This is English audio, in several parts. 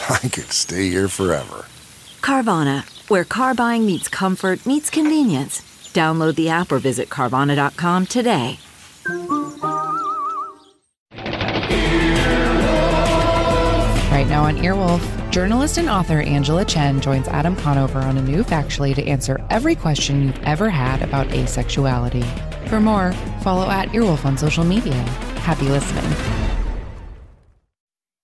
I could stay here forever. Carvana, where car buying meets comfort, meets convenience. Download the app or visit Carvana.com today. Right now on Earwolf, journalist and author Angela Chen joins Adam Conover on a new Factually to answer every question you've ever had about asexuality. For more, follow at Earwolf on social media. Happy listening.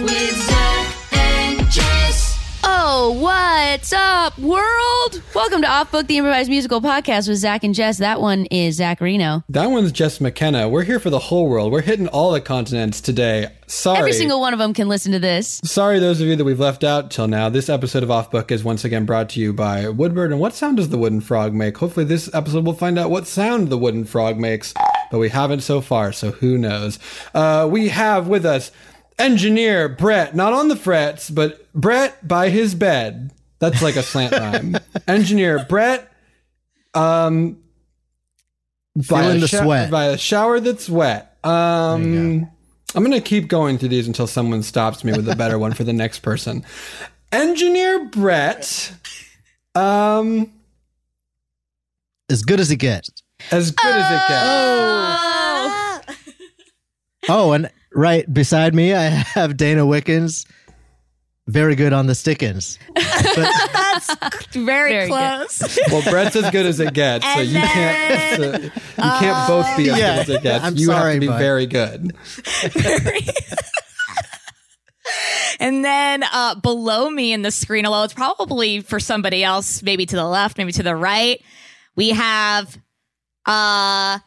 with Zach and Jess. Oh, what's up, world? Welcome to Off Book, the improvised musical podcast with Zach and Jess. That one is Zach Reno. That one's Jess McKenna. We're here for the whole world. We're hitting all the continents today. Sorry. Every single one of them can listen to this. Sorry, those of you that we've left out till now. This episode of Off Book is once again brought to you by Woodbird. And what sound does the wooden frog make? Hopefully, this episode we'll find out what sound the wooden frog makes, but we haven't so far, so who knows? Uh, we have with us engineer Brett, not on the frets, but Brett by his bed. That's like a slant rhyme. engineer Brett, um, by a the sho- sweat. by a shower that's wet. Um, I'm gonna keep going through these until someone stops me with a better one for the next person. Engineer Brett, um, As good as it gets. as good as it gets. Oh. Oh, and right beside me, I have Dana Wickens. Very good on the stickins. But Very, Very good. close. Well, Brett's as good as it gets, so And you can't. so you can't both be as Yeah, good as it gets. I'm you have sorry, to be bud. very good. and then uh, below me in the screen, although it's probably for somebody else, maybe to the left, maybe to the right, we have uh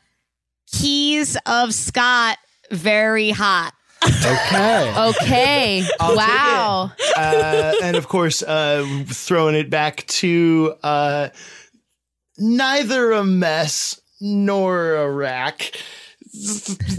keys of Scott very hot. Okay. Okay. I'll wow. uh, and of course, uh, throwing it back to uh, neither a mess nor a rack.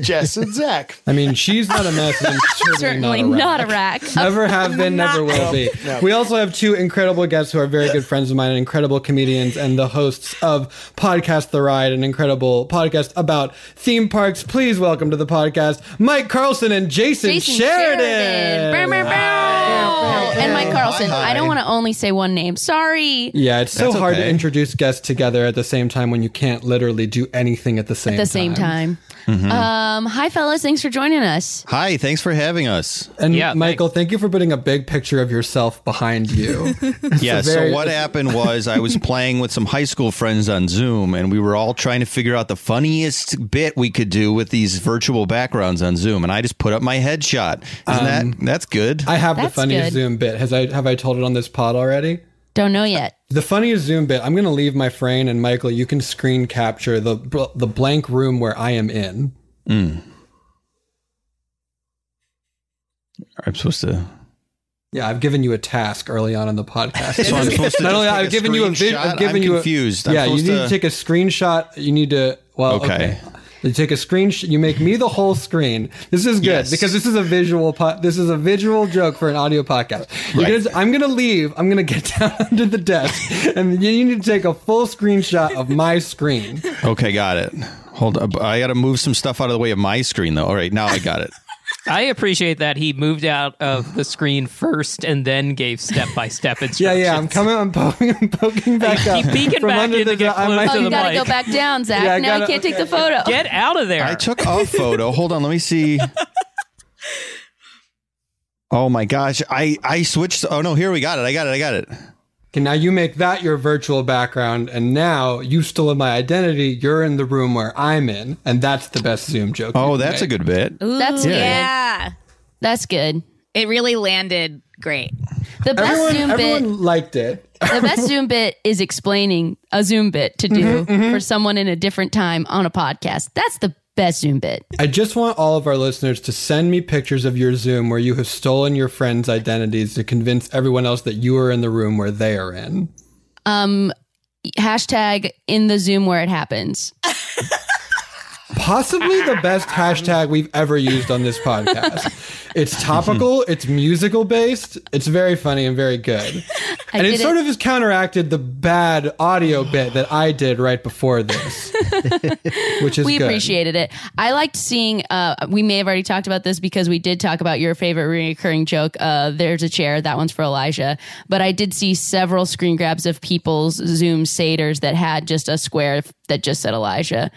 Jess and Zach. I mean, she's not a mess, and certainly, Certainly not not a a rack. Never have been, never will be. We also have two incredible guests who are very good friends of mine and incredible comedians and the hosts of Podcast The Ride, an incredible podcast about theme parks. Please welcome to the podcast Mike Carlson and Jason, Jason Sheridan. Sheridan. Bow, bow, bow. And Mike Carlson. I don't want to only say one name. Sorry. Yeah, it's so That's hard to introduce guests together at the same time when you can't literally do anything at the same time. At the same time. Mm-hmm. Um, hi, fellas. Thanks for joining us. Hi, thanks for having us. And Yeah, Michael, thank you for putting a big picture of yourself behind you. Yeah, very- so what happened was I was playing with some high school friends on Zoom and we were all trying to figure out the funniest bit we could do with these virtual backgrounds on Zoom and I just put up my headshot. Isn't that that's good? I have the funniest good. Zoom bit. Has I have I told it on this pod already? Don't know yet. The funniest Zoom bit. I'm going to leave my frame, and Michael, you can screen capture the the blank room where I am in. Mm. I'm supposed to. Yeah, I've given you a task early on in the podcast. So I'm supposed to Not only I've given you a vid- I've given I'm you confused. A, yeah, you need to to- take a screenshot. You need to. Well, okay. Okay. You take a screenshot. You make me the whole screen. This is good Yes. because this is a visual. Po- this is a visual joke for an audio podcast. Right. gonna- I'm gonna leave. I'm gonna get down under the desk, and you need to take a full screenshot of my screen. Okay, got it. Hold up. I got to move some stuff out of the way of my screen, though. All right, now I got it. I appreciate that he moved out of the screen first and then gave step by step instructions. Yeah, yeah. I'm coming. I'm poking. I'm poking back up. Keep peeking from back under in to the- get close might- to Oh, you the gotta mic. go back down, Zach. Yeah, I now you gotta- can't take the photo. Get out of there. I took a photo. Hold on, let me see. Oh my gosh, I I switched. Oh no, here we got it. I got it. I got it. Okay, now you make that your virtual background, and now you still have my identity. You're in the room where I'm in, and that's the best Zoom joke. Oh, you can that's a good bit. That's Ooh, good. yeah. That's good. It really landed great. The best Everyone, Zoom everyone bit. liked it. The best Zoom bit is explaining a Zoom bit to do Mm-hmm, for someone in a different time on a podcast. That's the best Zoom bit. I just want all of our listeners to send me pictures of your Zoom where you have stolen your friends' identities to convince everyone else that you are in the room where they are in. Um, hashtag in the Zoom where it happens. Possibly the best hashtag we've ever used on this podcast. It's topical, it's musical based, it's very funny and very good. I and it sort of has counteracted the bad audio bit that I did right before this, which is we good. appreciated it. I liked seeing. Uh, we may have already talked about this because we did talk about your favorite recurring joke. Uh, There's a chair. That one's for Elijah. But I did see several screen grabs of people's Zoom satyrs that had just a square that just said Elijah.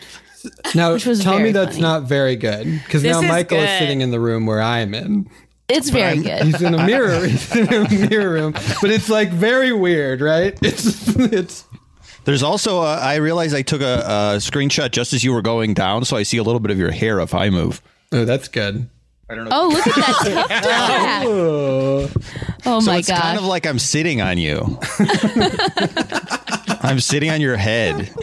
Now, Which was tell me that's funny. not very good because now is Michael is sitting in the room where I'm in. It's very good. He's in a mirror. He's in a mirror room, but it's like very weird, right? It's it's. There's also. A, I realized I took a, a screenshot just as you were going down, so I see a little bit of your hair if I move. Oh, that's good. I don't know. Oh, look at that tuft hat. Oh. Oh so my god! it's god. kind of like I'm sitting on you. I'm sitting on your head.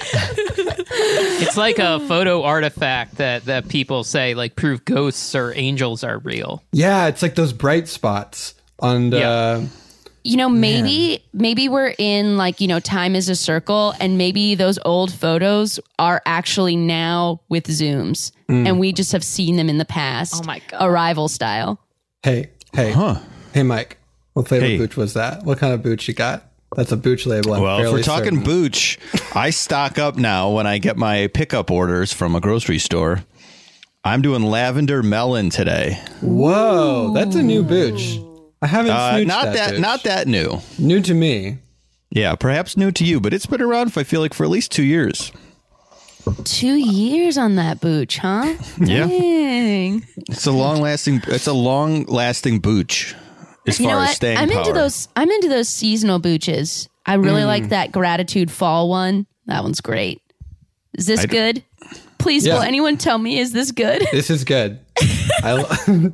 It's like a photo artifact that, that people say like prove ghosts or angels are real. Yeah, it's like those bright spots on the. Yeah. you know maybe maybe we're in like you know time is a circle and maybe those old photos are actually now with zooms Mm. and we just have seen them in the past Oh my God. arrival style Hey, hey, Huh. hey, Mike. What flavor Hey. booch was that? What kind of booch you got? That's a booch label. I'm Well, if we're talking certain. booch, I stock up now when I get my pickup orders from a grocery store. I'm doing lavender melon today. Whoa, that's a new booch. I haven't Uh, not that, that, not that new. new to me. Yeah, perhaps new to you, but it's been around. For I feel like for at least two years. two years on that booch huh Yeah. Dang. It's a long lasting. It's a long lasting booch. As you far know as what staying i'm power. into those i'm into those seasonal booches i really like that gratitude fall one that one's great is this I d- good please Yeah. will anyone tell me is this good This is good. I,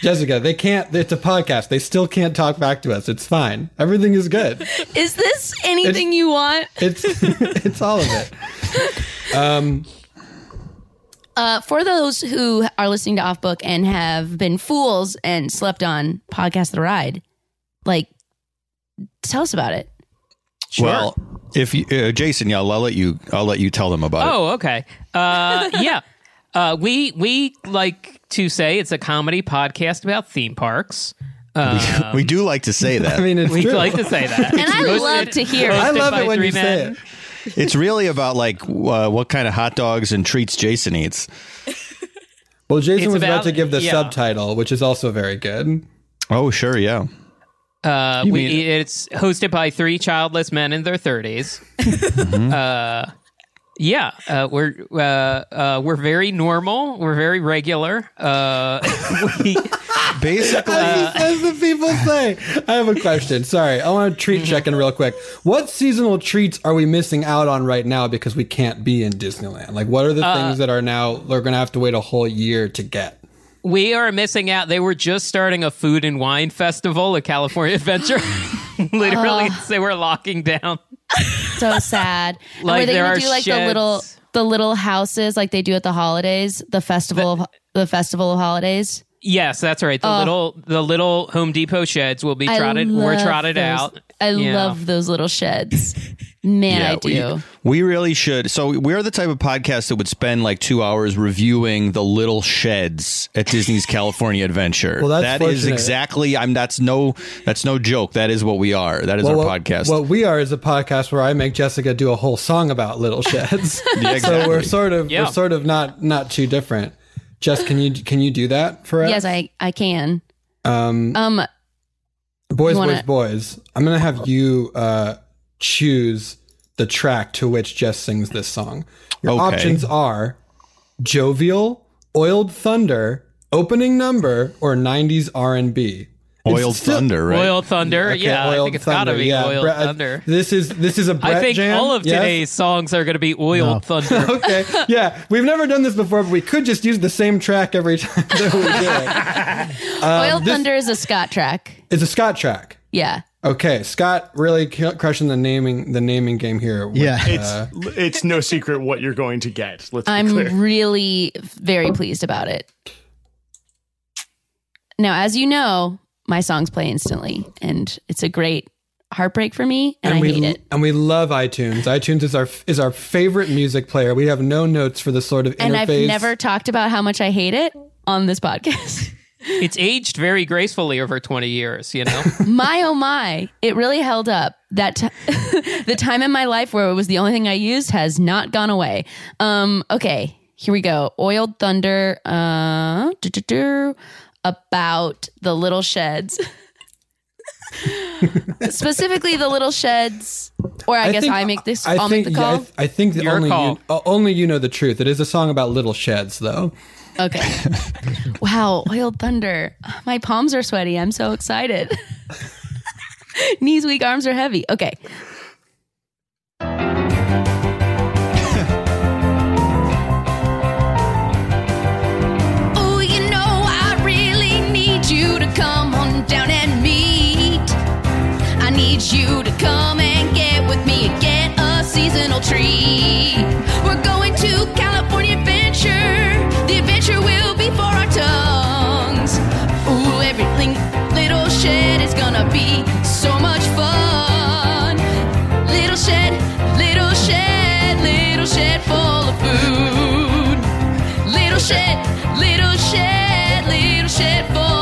Jessica, they can't. It's a podcast. They still can't talk back to us. It's fine. Everything is good. is this anything you want It's it's all of it. Um, Uh, for those who are listening to Off Book and have been fools and slept on Podcast The Ride, like, tell us about it. Well, if you, uh, Jason, yeah, I'll let you. I'll let you tell them about it. Oh, okay. Uh, yeah. Uh, we we like to say it's a comedy podcast about theme parks. Um, it. we do like to say that. I mean, it's we true. like to say that. And I Hosted- love to hear it. I love it when three you say it. it's really about like uh, what kind of hot dogs and treats Jason eats. Well, Jason It's was about, about- to give the yeah. subtitle, which is also very good. Oh, sure, yeah. Uh, we, mean- it's hosted by three childless men in their 30s. uh, yeah, uh, we're uh, uh, we're very normal. We're very regular. Uh, we, Basically, As the people say. I have a question. Sorry, I want to treat Mm-hmm. check in real quick. What seasonal treats are we missing out on right now because we can't be in Disneyland? Like, what are the Uh, things that are now we're going to have to wait a whole year to get? we are missing out. They were just starting a food and wine festival at California Adventure. Literally, Oh. they were locking down. So sad. Like, were they gonna do like the little the little houses like they do at the holidays, the festival of the festival of holidays? Yes, that's right. The Oh. little the little Home Depot sheds will be trotted. We're trotted those- out. I Yeah. love those little sheds. Man, I do. We, we really should. So we're the type of podcast that would spend like two hours reviewing the little sheds at Disney's California Adventure. Well, that's That is exactly. I'm. That's no. That's no joke. That is what we are. That is Well, our what, podcast. What we are is a podcast where I make Jessica do a whole song about little sheds. Yeah, So we're sort of Yeah. we're sort of not not too different. Jess, can you can you do that for us? Yes, I I can. Um, Um, boys, wanna- boys, boys. I'm gonna have you uh, choose the track to which Jess sings this song. Your Okay. options are jovial, oiled thunder, opening number, or '90s R&B. It's Oiled still- Thunder, right? Oil Thunder. Okay, yeah, I think it's got to be yeah. Oil Brett, I- Thunder. This is this is a Brett I think jam. all of Yes? today's songs are going to be Oiled Thunder. okay. Yeah, we've never done this before, but we could just use the same track every time that we do it. Um, Oil this Thunder is a Scott track. is a Scott track. Yeah. Okay, Scott really crushing the naming the naming game here. with, Yeah. It's uh, it's no secret what you're going to get. Let's I'm clear. really very pleased about it. Now, as you know, my songs play instantly, and it's a great heartbreak for me, and, I we hate it. and we love iTunes. iTunes is our is our favorite music player. We have no notes for the sort of interface. And I've never talked about how much I hate it on this podcast. it's aged very gracefully over 20 years, you know? my oh my, it really held up. That t- the time in my life where it was the only thing I used has not gone away. Um, okay, here we go. Oiled Thunder. Uh, about the little sheds. Specifically, the little sheds, or I, guess think- I make this. I I'll think make the yeah, I call. th- I, think that Your only call. you uh, only you know the truth. It is a song about little sheds, though. Okay. wow, oiled thunder. My palms are sweaty. I'm so excited. Knees weak, arms are heavy. Okay. You to come and get with me and get a seasonal treat. We're going to California Adventure. The adventure will be for our tongues. Ooh, everything little shed is gonna be so much fun. Little shed, little shed, little shed full of food. Little shed, little shed, little shed full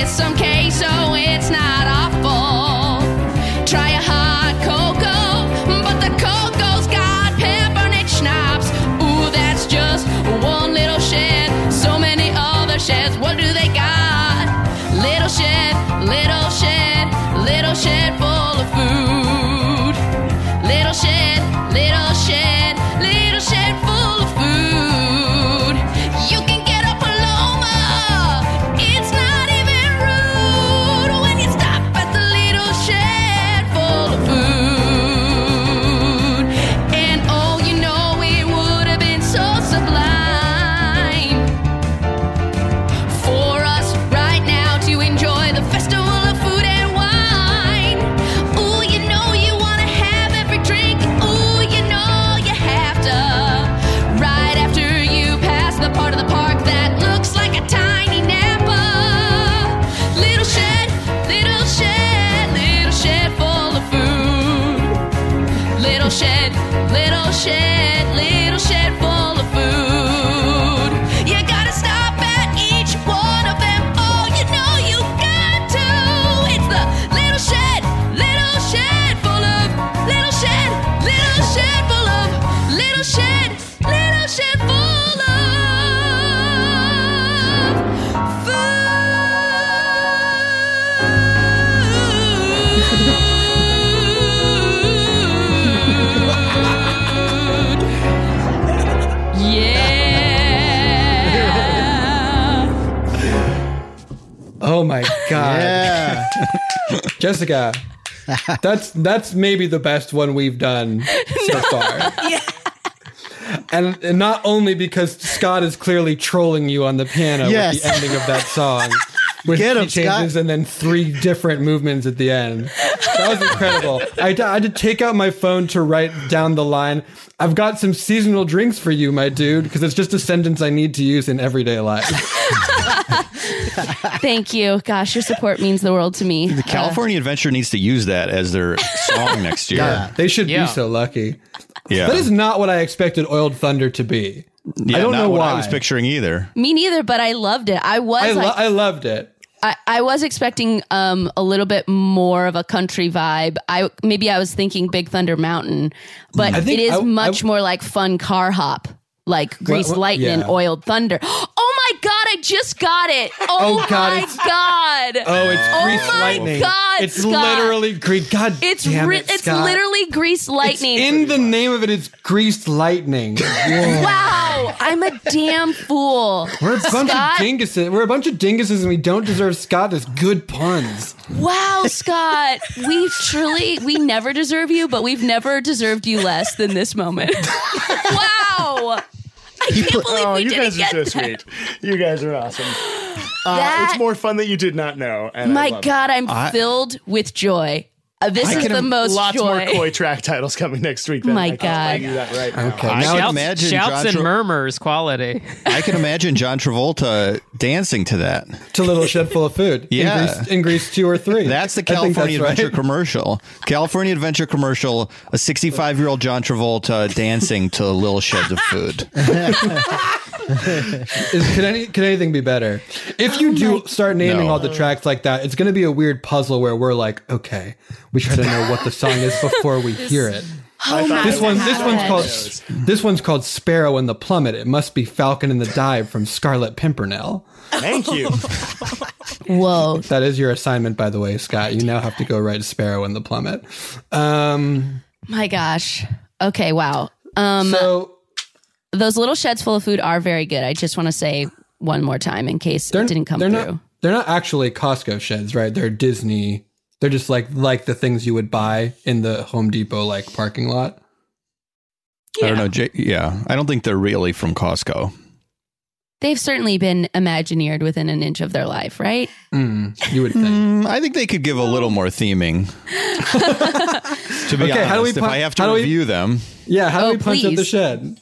with some queso, it's not awful. Try a hot cocoa, but the cocoa's got peppermint schnapps. Ooh, that's just one little shed. So many other sheds, what do they got? Little shed, little shed, little shed full of food. Shed, little shed full of Yeah. Oh my god. Yeah. Jessica. That's that's maybe the best one we've done so far. And, and not only because Scott is clearly trolling you on the piano Yes. with the ending of that song. With Get him, changes Scott. and then three different movements at the end. That was incredible. I, had to- I had to take out my phone to write down the line. I've got some seasonal drinks for you, my dude, because it's just a sentence I need to use in everyday life. Thank you. Gosh, your support means the world to me. The uh, California Adventure needs to use that as their song next year. Yeah, they should Yeah. be so lucky. Yeah. That is not what I expected Oiled Thunder to be. Yeah, I don't not know what why. I was picturing either. Me neither, but I loved it. I was I, lo- like, I loved it. I, I was expecting um, a little bit more of a country vibe. I maybe I was thinking Big Thunder Mountain, but it is I- much I- more like fun car hop, like Grease what- Lightning, yeah. Oiled Thunder. Oh my god, I just got it! Oh, Oh, God, my it's- god! Oh, it's Oh Grease my Lightning. God, it's Scott. literally Grease. God it's damn ri- it, it's Scott. literally Grease It's Lightning. in the name of it. It's Greased Lightning. Whoa. wow, I'm a damn fool. We're a bunch Scott? of dinguses. We're a bunch of dinguses, and we don't deserve Scott as good puns. Wow, Scott, we truly we never deserve you, but we've never deserved you less than this moment. wow. I can't believe Oh, we you didn't guys are so that. sweet. You guys are awesome. Uh, That- it's more fun that you did not know. And I My love it. God, I'm I- filled with joy. Uh, this I is can the most lots joy. more coy track titles coming next week. Ben. My I can tell God. you that right now. Okay, I now can Shouts, imagine shouts John and Tra- murmurs quality. I can imagine John Travolta dancing to that. to Little Shed Full of Food. Yeah. in Greece, in Grease two or three. That's the California that's Adventure right. commercial. California Adventure commercial. A 65 year old John Travolta dancing to Little Sheds of Food. Is, could any could anything be better? If you do start naming No. all the tracks like that, it's going to be a weird puzzle where we're like, okay, we try to know what the song is before we hear it. Oh my This one, this one's God. called this one's called Sparrow and the Plummet. It must be Falcon and the Dive from Scarlet Pimpernel. Thank you. Whoa. That is your assignment, by the way, Scott. You now have to go write Sparrow and the Plummet. Um, My gosh. Okay, wow. Um, so those little sheds full of food are very good. I just want to say one more time in case they're it didn't come they're through. not they're not actually Costco sheds, right? They're Disney. They're just like like the things you would buy in the Home Depot like parking lot. I don't know. J- yeah. I don't think they're really from Costco. They've certainly been imagineered within an inch of their life, right? Mm, you would think. Mm, I think they could give a little more theming. to be Okay, honest, how do we if I have to how do we- review them. Yeah, how do Oh, we punch up the shed?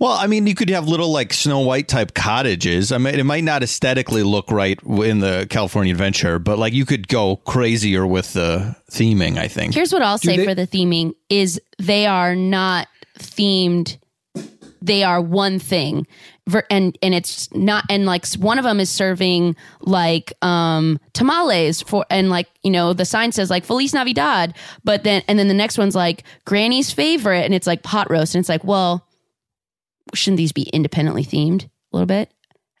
Well, I mean, you could have little like Snow White type cottages. I mean, it might not aesthetically look right in the California Adventure, but like you could go crazier with the theming. I think. Here's what I'll Do say they- for the theming is they are not themed. They are one thing. And and it's not and like one of them is serving like um tamales for and like you know the sign says like Feliz Navidad but then and then the next one's like Granny's favorite and it's like pot roast and it's like well shouldn't these be independently themed a little bit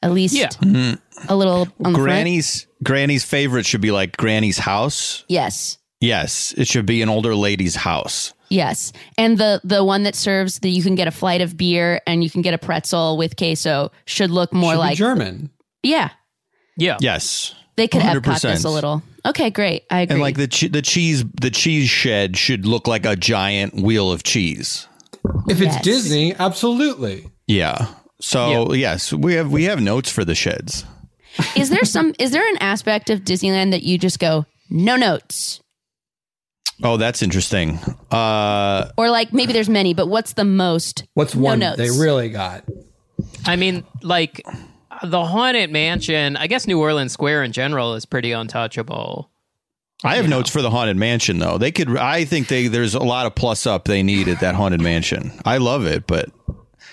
at least Yeah. A little on the front? Granny's Granny's favorite should be like Granny's house. yes Yes, it should be an older lady's house. Yes, and the the one that serves that you can get a flight of beer and you can get a pretzel with queso should look more Should be like German. yeah. Yeah. Yes. They could have 100%. this a little. Okay, great. I agree. And like the che- the cheese the cheese shed should look like a giant wheel of cheese. If it's Yes. Disney, absolutely. Yeah. So yes, we have we have notes for the sheds. is there some is there an aspect of Disneyland that you just go no notes Oh, that's interesting. Uh, or like maybe there's many, but what's the most? What's No one notes. they really got? I mean, like the Haunted Mansion, I guess New Orleans Square in general is pretty untouchable. I have notes for the haunted mansion though. They could. I think they there's a lot of plus up they need at that haunted mansion. I love it, but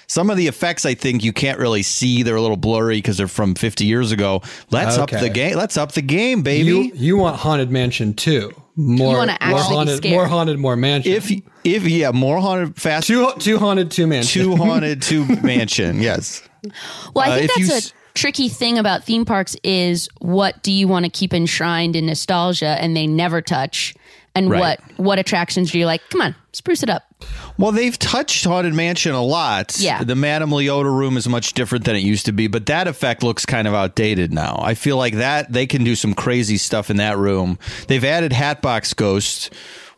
some of the effects I think you can't really see. They're a little blurry because they're from 50 years ago. Let's up the game. Let's up the game, baby. You you want Haunted Mansion too? More, wanna more actually be haunted, more haunted, more mansion. if if yeah, more haunted fast. two two haunted, two mansion. Two haunted, two mansion. Yes. Well, I Uh, think if you that's s- a tricky thing about theme parks is what do you want to keep enshrined in nostalgia and they never touch and Right. what what attractions do you like? Come on, spruce it up. Well, they've touched Haunted Mansion a lot. Yeah. The Madame Leota room is much different than it used to be, but that effect looks kind of outdated now. I feel like that they can do some crazy stuff in that room. They've added Hatbox Ghost,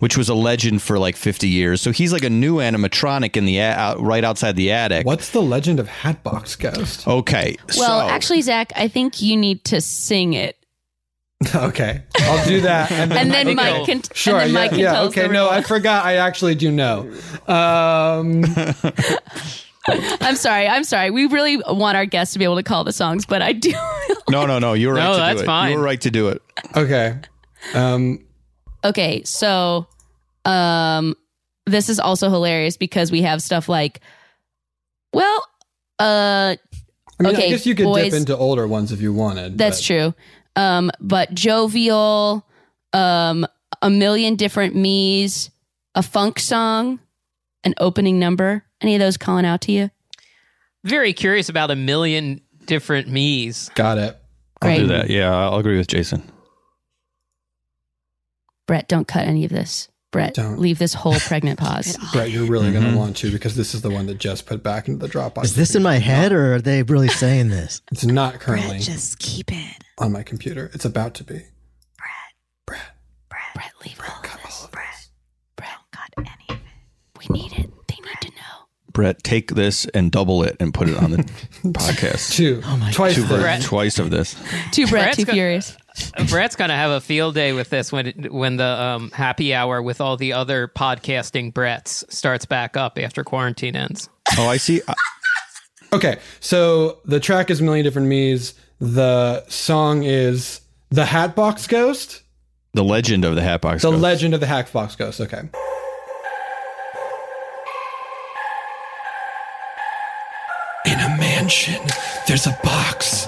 which was a legend for like 50 years. So he's like a new animatronic in the a- out, right outside the attic. What's the legend of Hatbox Ghost? Okay. Well, so, actually, Zach, I think you need to sing it. okay, I'll do that. And then, And then okay. Mike can- and Sure, then yeah, Mike can yeah, tell okay, no, I forgot. I actually do know. Um, I'm sorry. I'm sorry. We really want our guests to be able to call the songs, but I do. no, no, no. You're right No, to that's do it. fine. You're right to do it. okay. Um, okay, so um this is also hilarious because we have stuff like well, uh I mean, Okay, I guess you could boys- dip into older ones if you wanted. that's but- true. Um but jovial, um a million different me's, a funk song, an opening number. Any of those calling out to you? Very curious about a million different me's. Got it. I'll do that. Yeah, I'll agree with Jason. Brett, don't cut any of this. Brett, Don't. leave this whole pregnant pause. Brett, you're really going Mm-hmm. to want to because this is the one that Jess put back into the Dropbox. Is this in my head or are they really saying this? It's not currently Just keep it. on my computer. It's about to be. Brett, leave all of this. Brett. Brett, Got any of it. we need it. They need to know. Brett, take this and double it and put it on the podcast. Two. twice Two Brett. twice of this. Too Brett, Brett's too furious. Brett's gonna have a field day with this when it, when the um, happy hour with all the other podcasting Bretts starts back up after quarantine ends. Oh, I see. Okay, so the track is Million Different Me's. The song is The Hatbox Ghost. The legend of the Hatbox. Ghost. The Ghost. Legend of the Hatbox Ghost. Okay. Mansion, there's a box.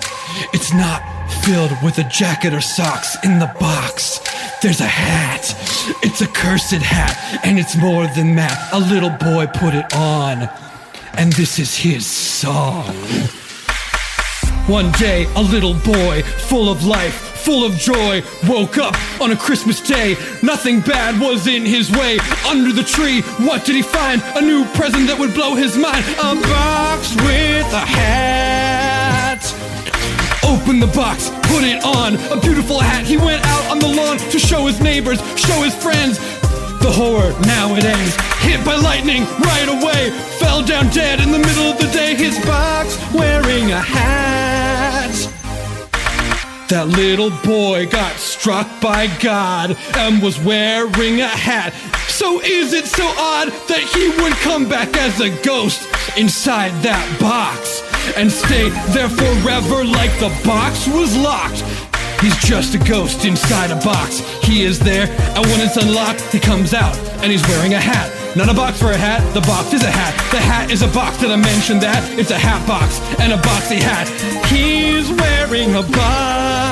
It's not filled with a jacket or socks. In the box, there's a hat. It's a cursed hat, and it's more than that. A little boy put it on, and this is his song. One day, a little boy, full of life, full of joy, woke up on a Christmas day. Nothing bad was in his way. Under the tree, what did he find? A new present that would blow his mind. A box with a hat. Open the box, put it on. A beautiful hat. He went out on the lawn to show his neighbors, show his friends. The horror, now it ends. Hit by lightning right away. Fell down dead in the middle of the day. His box wearing a hat. That little boy got struck by God and was wearing a hat. So is it so odd that he would come back as a ghost inside that box and stay there forever like the box was locked? He's just a ghost inside a box. He is there, and when it's unlocked, he comes out and he's wearing a hat. Not a box for a hat, the box is a hat. The hat is a box, did I mention that? It's a hat box and a boxy hat. He's wearing a box.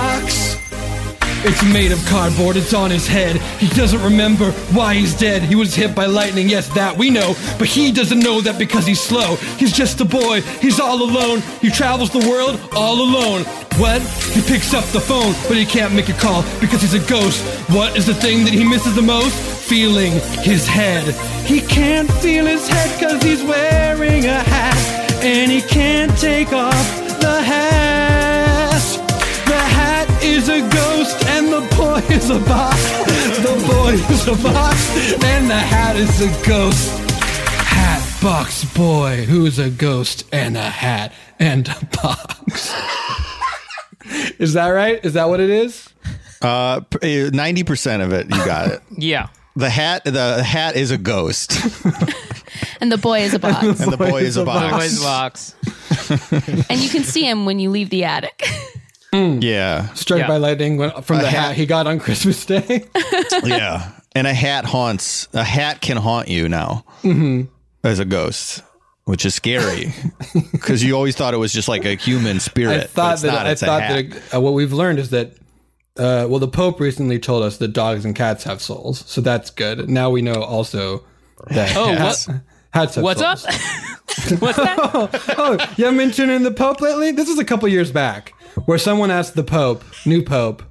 It's made of cardboard, it's on his head. He doesn't remember why he's dead. He was hit by lightning, yes, that we know. But he doesn't know that because he's slow. He's just a boy, he's all alone. He travels the world all alone. What? He picks up the phone, but he can't make a call because he's a ghost. What is the thing that he misses the most? Feeling his head. He can't feel his head because he's wearing a hat. And he can't take off the hat. The hat is a ghost boy is a box. The boy is a box and the hat is a ghost. Hat box boy who's a ghost and a hat and a box. is that right? Is that what it is? Uh, ninety percent of it, you got it. Yeah. The hat, the hat is a ghost, And the boy is a box. and the boy is a box. Box. and you can see him when you leave the attic. Yeah, Struck Yeah. by lightning went from A the hat. hat he got on Christmas Day. yeah. And a hat haunts. A hat can haunt you now as a ghost, which is scary because you always thought it was just like a human spirit. I thought that not, I thought hat. that uh, what we've learned is that uh, well, the Pope recently told us that dogs and cats have souls, so that's good. Now we know also that Oh, hats, hats have What's up? souls. What's that? oh, you haven't been tuning in the Pope lately? This is a couple years back where someone asked the Pope, new Pope,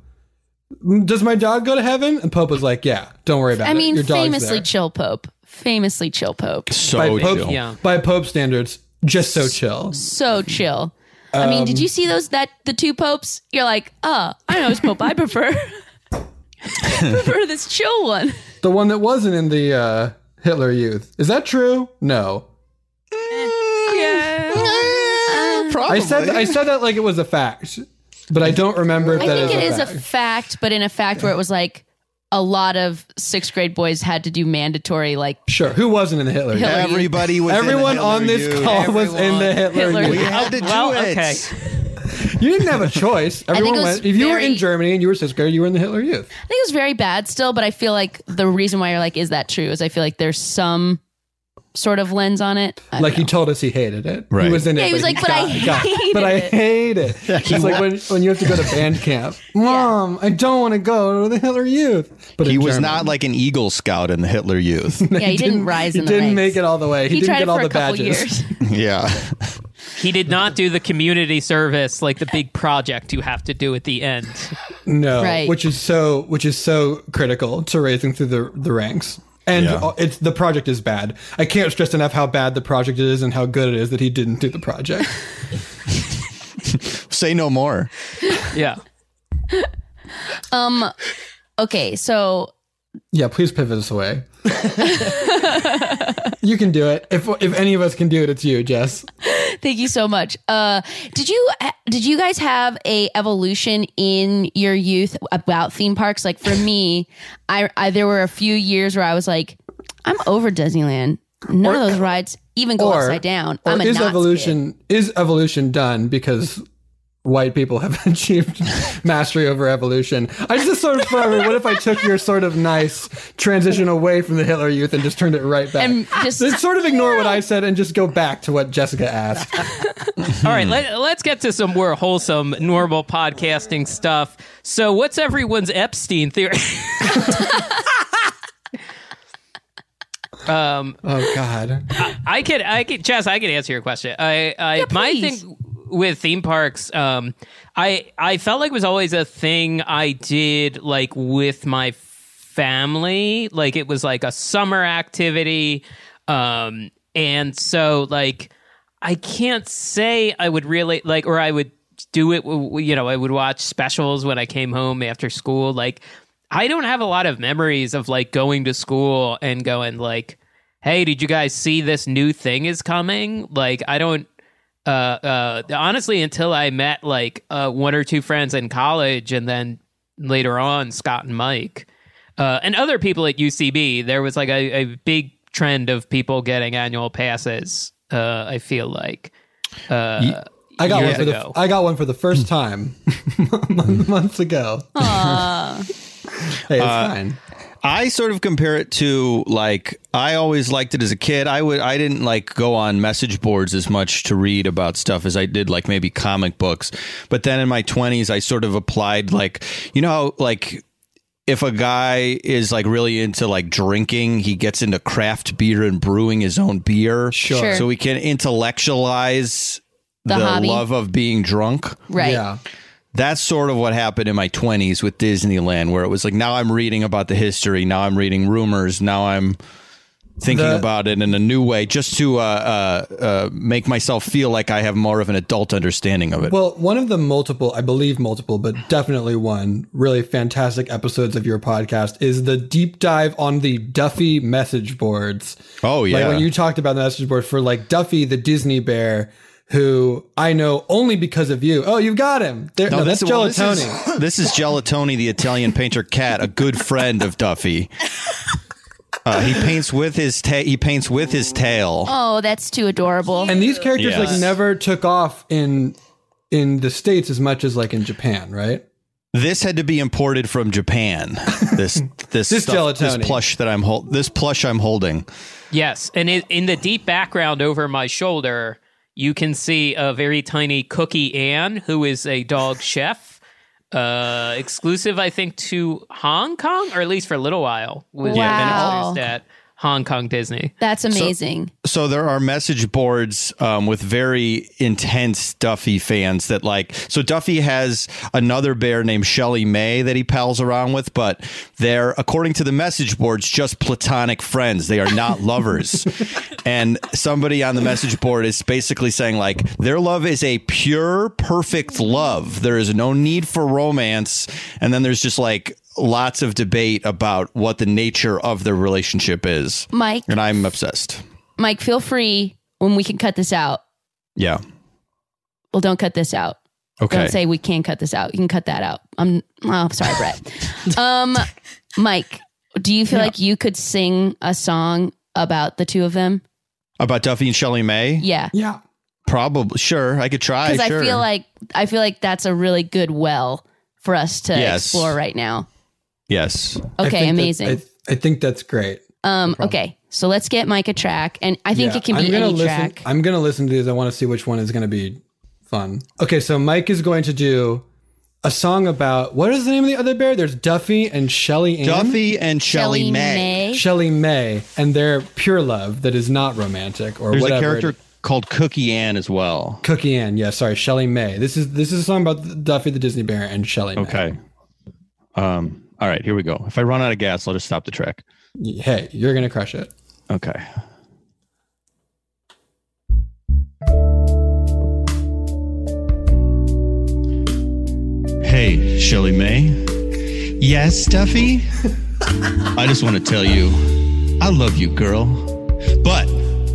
Does my dog go to heaven? And Pope was like, Yeah, don't worry about I it. I mean, Your dog's famously there." chill Pope. Famously chill Pope. So by Pope, chill. Yeah. by Pope standards, just so chill. So chill. I mean, Um, did you see those that the two popes? You're like, oh, I know which pope I prefer. I prefer this chill one. The one that wasn't in the uh, Hitler Youth. Is that true? No. Yeah. I said I said that like it was a fact, but I don't remember if I that think it is is a a fact. fact, but in a fact where it was like a lot of sixth grade boys had to do mandatory like Sure. Who wasn't in the Hitler Youth? Everybody was. in the Everyone on this Youth. call was in the Hitler, Hitler Youth. We Youth. had to do Well, it. okay. You didn't have a choice. Everyone went. If you were in Germany and you were sixth grade, you were in the Hitler Youth. I think it was very bad still, but I feel like the reason why you're like, is that true? Is I feel like there's some sort of lens on it. I don't Like he know. told us he hated it. Right. He was in it. Yeah, he was like, but I got- hated But I it. hate it. It's like when, when you have to go to band camp. Mom, I don't want to go to the Hitler Youth. But He in was German. not like an Eagle Scout in the Hitler Youth. yeah, he didn't rise He in the didn't ranks. make it all the way. He, He, didn't tried get it all for the a couple badges. years. yeah. He did not do the community service like the big project you have to do at the end. No, Right. which is so which is so critical to raising through the the ranks. And Yeah. it's the project is bad. I can't stress enough how bad the project is and how good it is that he didn't do the project. Say no more. Yeah. Um, okay, so yeah, please pivot us away. you can do it. If if any of us can do it, it's you, Jess. Thank you so much. Uh, did you did you guys have a evolution in your youth about theme parks? Like for me, I, I there were a few years where I was like, I'm over Disneyland. None of those rides even go Or- upside down. Or I'm a is Knott's evolution is evolution done because white people have achieved mastery over evolution? I just sort of thought, what if I took your sort of nice transition away from the Hitler Youth and just turned it right back? And just- Then sort of ignore what I said and just go back to what Jessica asked. All right, let, let's get to some more wholesome, normal podcasting stuff. So, what's everyone's Epstein theory? um, Oh God. I could, I could, Jess, I could answer your question. I, I, my thing with theme parks, um, I, I felt like it was always a thing I did like with my family. Like it was like a summer activity, um, and so like I can't say I would really like, or I would do it. You know, I would watch specials when I came home after school. Like, I don't have a lot of memories of like going to school and going like, "Hey, did you guys see this new thing is coming?" Like, I don't. Uh, uh, honestly, until I met like uh, one or two friends in college, and then later on Scott and Mike, uh, and other people at UCB, there was like a, a big trend of people getting annual passes. Uh, I feel like. Uh, I got one years for the. I got one for the first time months ago. hey, it's Uh, fine. I sort of compare it to like I always liked it as a kid. I would I didn't like go on message boards as much to read about stuff as I did like maybe comic books. But then in my 20s I sort of applied like you know how, like if a guy is like really into like drinking, he gets into craft beer and brewing his own beer. Sure. Sure. So he can intellectualize The the, love of being drunk. Right. Yeah. That's sort of what happened in my 20s with Disneyland, where it was like, now I'm reading about the history. Now I'm reading rumors. Now I'm thinking The- about it in a new way just to uh, uh, uh, make myself feel like I have more of an adult understanding of it. Well, one of the multiple, I believe multiple, but definitely one really fantastic episodes of your podcast is the deep dive on the Duffy message boards. oh, yeah. Like when you talked about the message board for like Duffy, the Disney bear, who I know only because of you. Oh, you've got him. There, no, that's well, this Gelatoni. is- This is Gelatoni, the Italian painter cat, a good friend of Duffy. Uh, he paints with his ta- he paints with his tail. Oh, that's too adorable. and these characters Yes. like never took off in in the states as much as like in Japan, right? This had to be imported from Japan. This this This stuff, this plush that I'm hold this plush I'm holding. Yes, and in, in the deep background over my shoulder, you can see a very tiny Cookie Ann, who is a dog chef, uh, exclusive, I think, to Hong Kong, or at least for a little while. Was Wow. introduced at Hong Kong Disney. That's amazing. So there are message boards um, with very intense Duffy fans that like. So Duffy has another bear named Shellie May that he pals around with, but they're according to the message boards just platonic friends. They are not lovers. and somebody on the message board is basically saying like their love is a pure, perfect love. There is no need for romance. And then there's just like lots of debate about what the nature of their relationship is. Mike, And I'm obsessed. Mike, feel free when we can cut this out. Yeah. Well, don't cut this out. Okay. Don't say we can't cut this out. You can cut that out. I'm oh, sorry, Brett. um, Mike, do you feel like you could sing a song about the two of them? About Duffy and Shellie May? Yeah. Yeah. Probably. Sure. I could try. Because Sure. I feel like I feel like that's a really good well for us to Yes. explore right now. Yes. I Okay, that- amazing. I, I think that's great. um, okay, so let's get Mike a track, and I think Yeah, it can I'm be gonna any listen, track. I'm gonna listen to these. I want to see which one is gonna be fun. Okay, so Mike is going to do a song about what is the name of the other bear? There's Duffy and Shelly Ann. Duffy and Shellie May. May. Shellie May, and their pure love that is not romantic or There's whatever. a character called Cookie Ann as well. Cookie Ann, yeah, sorry, Shellie May. This is this is a song about Duffy the Disney Bear and Shellie May. Okay. Um. All right. Here we go. If I run out of gas, I'll just stop the track. Hey, you're gonna crush it. Okay. Hey, Shellie May. Yes, Duffy? I just want to tell you, I love you, girl. But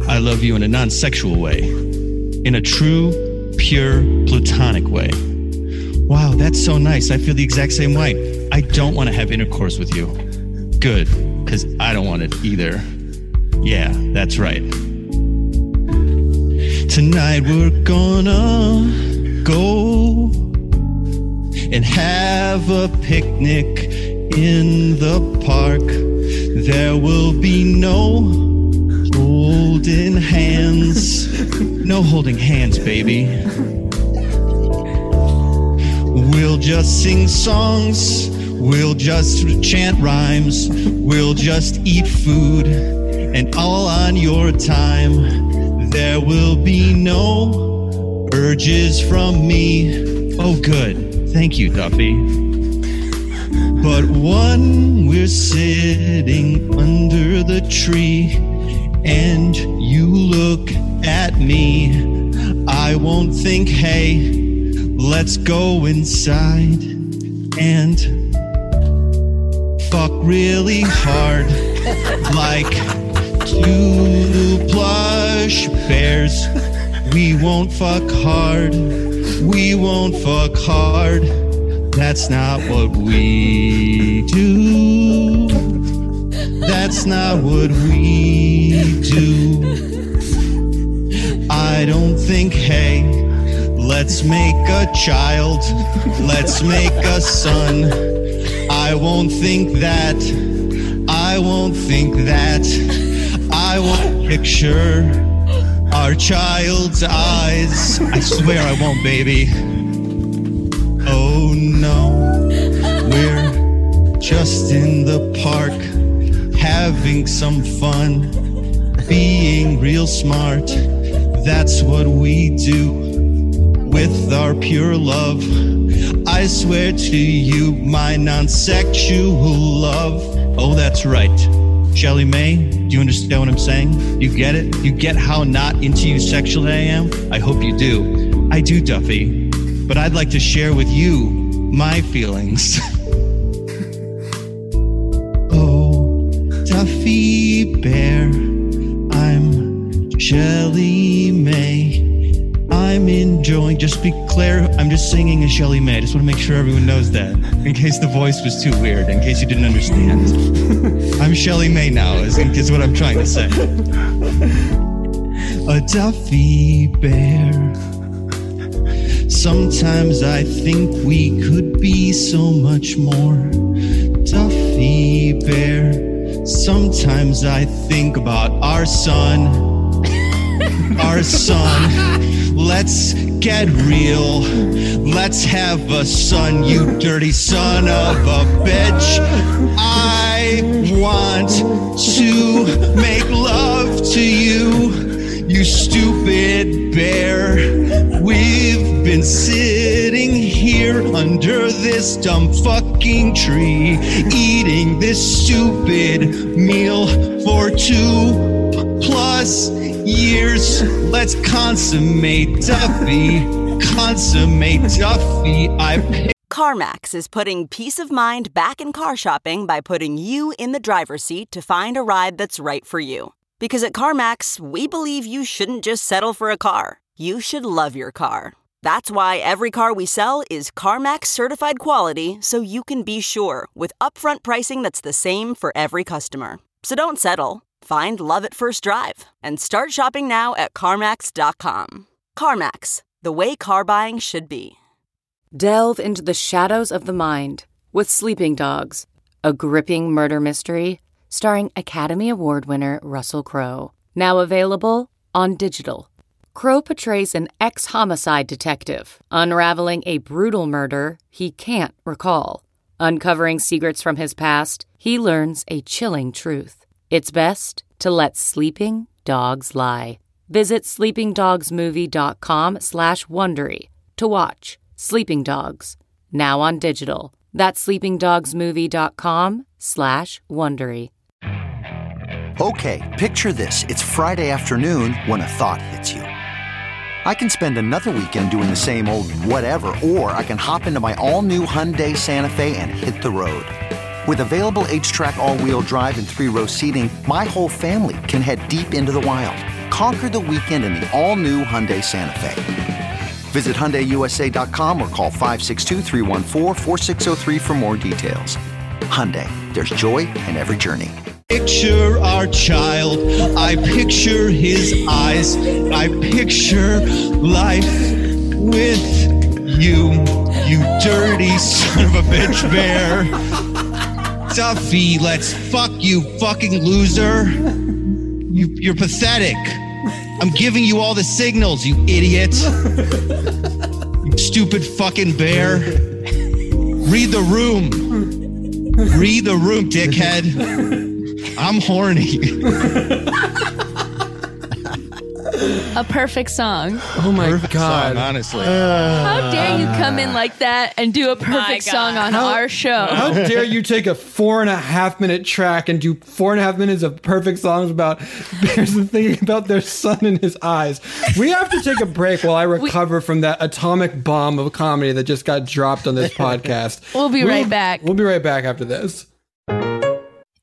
I love you in a non sexual way, in a true, pure, platonic way. Wow, that's so nice. I feel the exact same way. I don't want to have intercourse with you. Good, because I don't want it either. Yeah, that's right. Tonight we're gonna go and have a picnic in the park. There will be no holding hands. No holding hands, baby. We'll just sing songs. We'll just chant rhymes. We'll just eat food. And all on your time. There will be no urges from me. Oh, good. Thank you, Duffy. But when we're sitting under the tree and you look at me, I won't think, hey, let's go inside and fuck really hard like two plush bears. We won't fuck hard. We won't fuck hard. That's not what we do. That's not what we do. I don't think, hey, let's make a child. Let's make a son. I won't think that. I won't think that. I won't picture our child's eyes. I swear I won't, baby. Oh no, we're just in the park having some fun, being real smart. That's what we do with our pure love. I swear to you, my non sexual love. Oh, that's right. Shellie May, do you understand what I'm saying? You get it? You get how not into you sexually I am? I hope you do. I do, Duffy. But I'd like to share with you my feelings. oh, Duffy Bear, I'm Shellie May. I'm enjoying. Just be clear, I'm just singing a Shellie May. I just want to make sure everyone knows that, in case the voice was too weird, in case you didn't understand. I'm Shellie May now, is, is what I'm trying to say. A Duffy Bear. Sometimes I think we could be so much more. Duffy Bear. Sometimes I think about our son our son. Let's get real. Let's have a son, you dirty son of a bitch. I want to make love to you, you stupid bear. We've been sitting here under this dumb fucking tree, eating this stupid meal for two plus years. Let's consummate Duffy, consummate Duffy. I CarMax is putting peace of mind back in car shopping by putting you in the driver's seat to find a ride that's right for you. Because at CarMax, we believe you shouldn't just settle for a car, you should love your car. That's why every car we sell is CarMax certified quality so you can be sure with upfront pricing that's the same for every customer. So don't settle. Find love at first drive and start shopping now at CarMax.com. CarMax, the way car buying should be. Delve into the shadows of the mind with Sleeping Dogs, a gripping murder mystery starring Academy Award winner Russell Crowe. Now available on digital. Crowe portrays an ex homicide detective unraveling a brutal murder he can't recall. Uncovering secrets from his past, he learns a chilling truth. It's best to let sleeping dogs lie. Visit sleepingdogsmovie.com slash Wondery to watch Sleeping Dogs, now on digital. That's sleepingdogsmovie.com slash Wondery. Okay, picture this. It's Friday afternoon when a thought hits you. I can spend another weekend doing the same old whatever, or I can hop into my all-new Hyundai Santa Fe and hit the road. With available HTRAC all-wheel drive and three-row seating, my whole family can head deep into the wild. Conquer the weekend in the all-new Hyundai Santa Fe. Visit HyundaiUSA.com or call 562 for more details. Hyundai, there's joy in every journey. Picture our child. I picture his eyes. I picture life with you, you dirty son of a bitch bear. Duffy, let's fuck you, fucking loser. You, you're pathetic. I'm giving you all the signals, you idiot. you stupid fucking bear. Read the room. Read the room, dickhead. I'm horny. A perfect song. Oh my Perfect god! song, honestly. Uh, how dare you come in like that and do a perfect song on How- our show? How dare you take a four and a half minute track and do four and a half minutes of perfect songs about bears and thinking about their son in his eyes? We have to take a break while I recover from that atomic bomb of comedy that just got dropped on this podcast. We'll be right back. We'll be right back after this.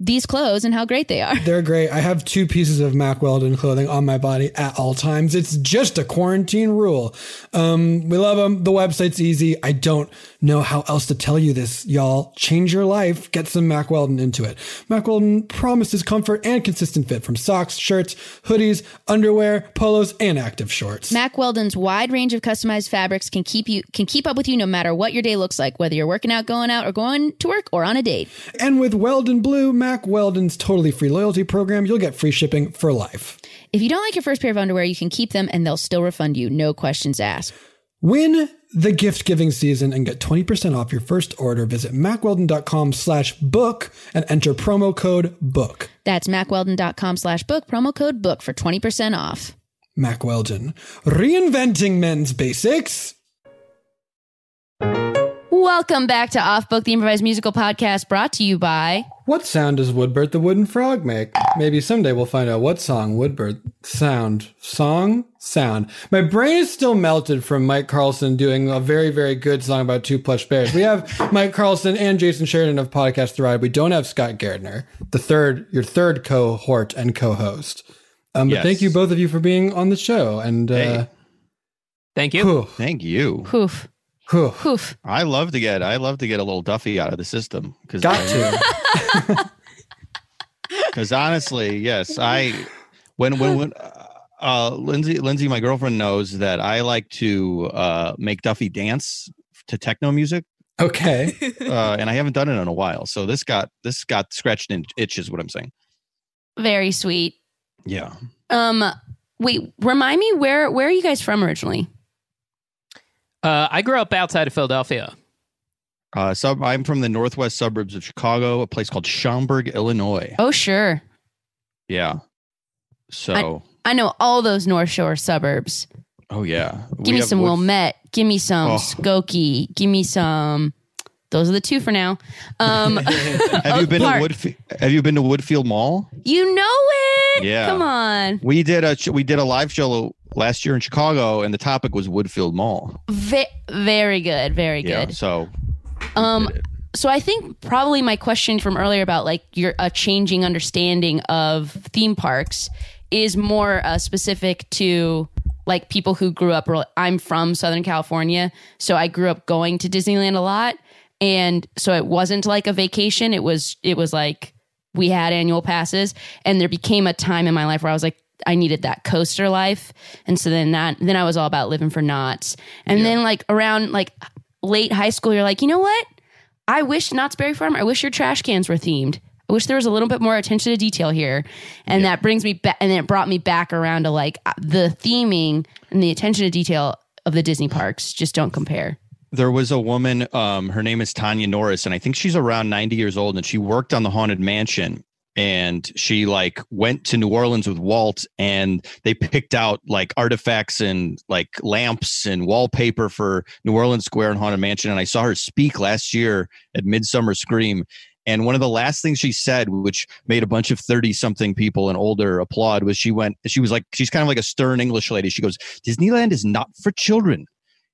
these clothes and how great they are. They're great. I have two pieces of Mack Weldon clothing on my body at all times. It's just a quarantine rule. Um, we love them. The website's easy. I don't know how else to tell you this, y'all. Change your life. Get some Mack Weldon into it. Mack Weldon promises comfort and consistent fit from socks, shirts, hoodies, underwear, polos, and active shorts. Mack Weldon's wide range of customized fabrics can keep you can keep up with you no matter what your day looks like, whether you're working out, going out, or going to work or on a date. And with Weldon Blue, Mack Weldon's totally free loyalty program, you'll get free shipping for life. If you don't like your first pair of underwear, you can keep them and they'll still refund you. No questions asked. Win the gift giving season and get 20% off your first order. Visit mackweldon.com slash book and enter promo code book. That's mackweldon.com slash book, promo code book for 20% off. Mack Weldon, reinventing men's basics. Welcome back to Off Book, the improvised musical podcast brought to you by. What sound does Woodbird the wooden frog make? Maybe someday we'll find out what song Woodbird sound song sound. My brain is still melted from Mike Carlson doing a very very good song about two plush bears. We have Mike Carlson and Jason Sheridan of Podcast The Ride. We don't have Scott Gairdner, the third your third cohort and co-host. Um, but Yes. thank you both of you for being on the show. And uh, Hey. Thank you. Thank you. Hoof. Whew. Hoof. I love to get I love to get a little Duffy out of the system because Got to. because honestly, yes, I when when when uh, Lindsay Lindsay my girlfriend knows that I like to uh, make Duffy dance to techno music. Okay. uh, and I haven't done it in a while, so this got this got scratched and itches. What I'm saying. Very sweet. Yeah. Um, wait, remind me where where are you guys from originally? Uh, I grew up outside of Philadelphia. Uh, so I'm from the northwest suburbs of Chicago, a place called Schaumburg, Illinois. Oh, sure. Yeah. So, I know all those North Shore suburbs. oh yeah. Give me some Wilmette. Give me some Oh. Skokie. Give me some. Those are the two for now. Um, Have you been Park. to Woodfield? Have you been to Woodfield Mall? You know it. Yeah. Come on. We did a we did a live show last year in Chicago, and the topic was Woodfield Mall. Ve- very good. Very Yeah. good. So Um, so I think probably my question from earlier about like your a changing understanding of theme parks is more uh, specific to like people who grew up. real- I'm from Southern California, so I grew up going to Disneyland a lot, and so it wasn't like a vacation. It was it was like we had annual passes, and there became a time in my life where I was like. I needed that coaster life, and so then that then I was all about living for Knott's, and then like around like late high school, you're like, you know what? I wish Knott's Berry Farm, I wish your trash cans were themed. I wish there was a little bit more attention to detail here. And that brings me back, and then it brought me back around to like uh, the theming and the attention to detail of the Disney parks just don't compare. there was a woman. Um, her name is Tanya Norris, and I think she's around ninety years old, and she worked on the Haunted Mansion. And she like went to New Orleans with Walt, and they picked out like artifacts and like lamps and wallpaper for New Orleans Square and Haunted Mansion. And I saw her speak last year at Midsummer Scream. And one of the last things she said, which made a bunch of 30 something people and older applaud, was she went, she was like, she's kind of like a stern English lady. She goes, Disneyland is not for children.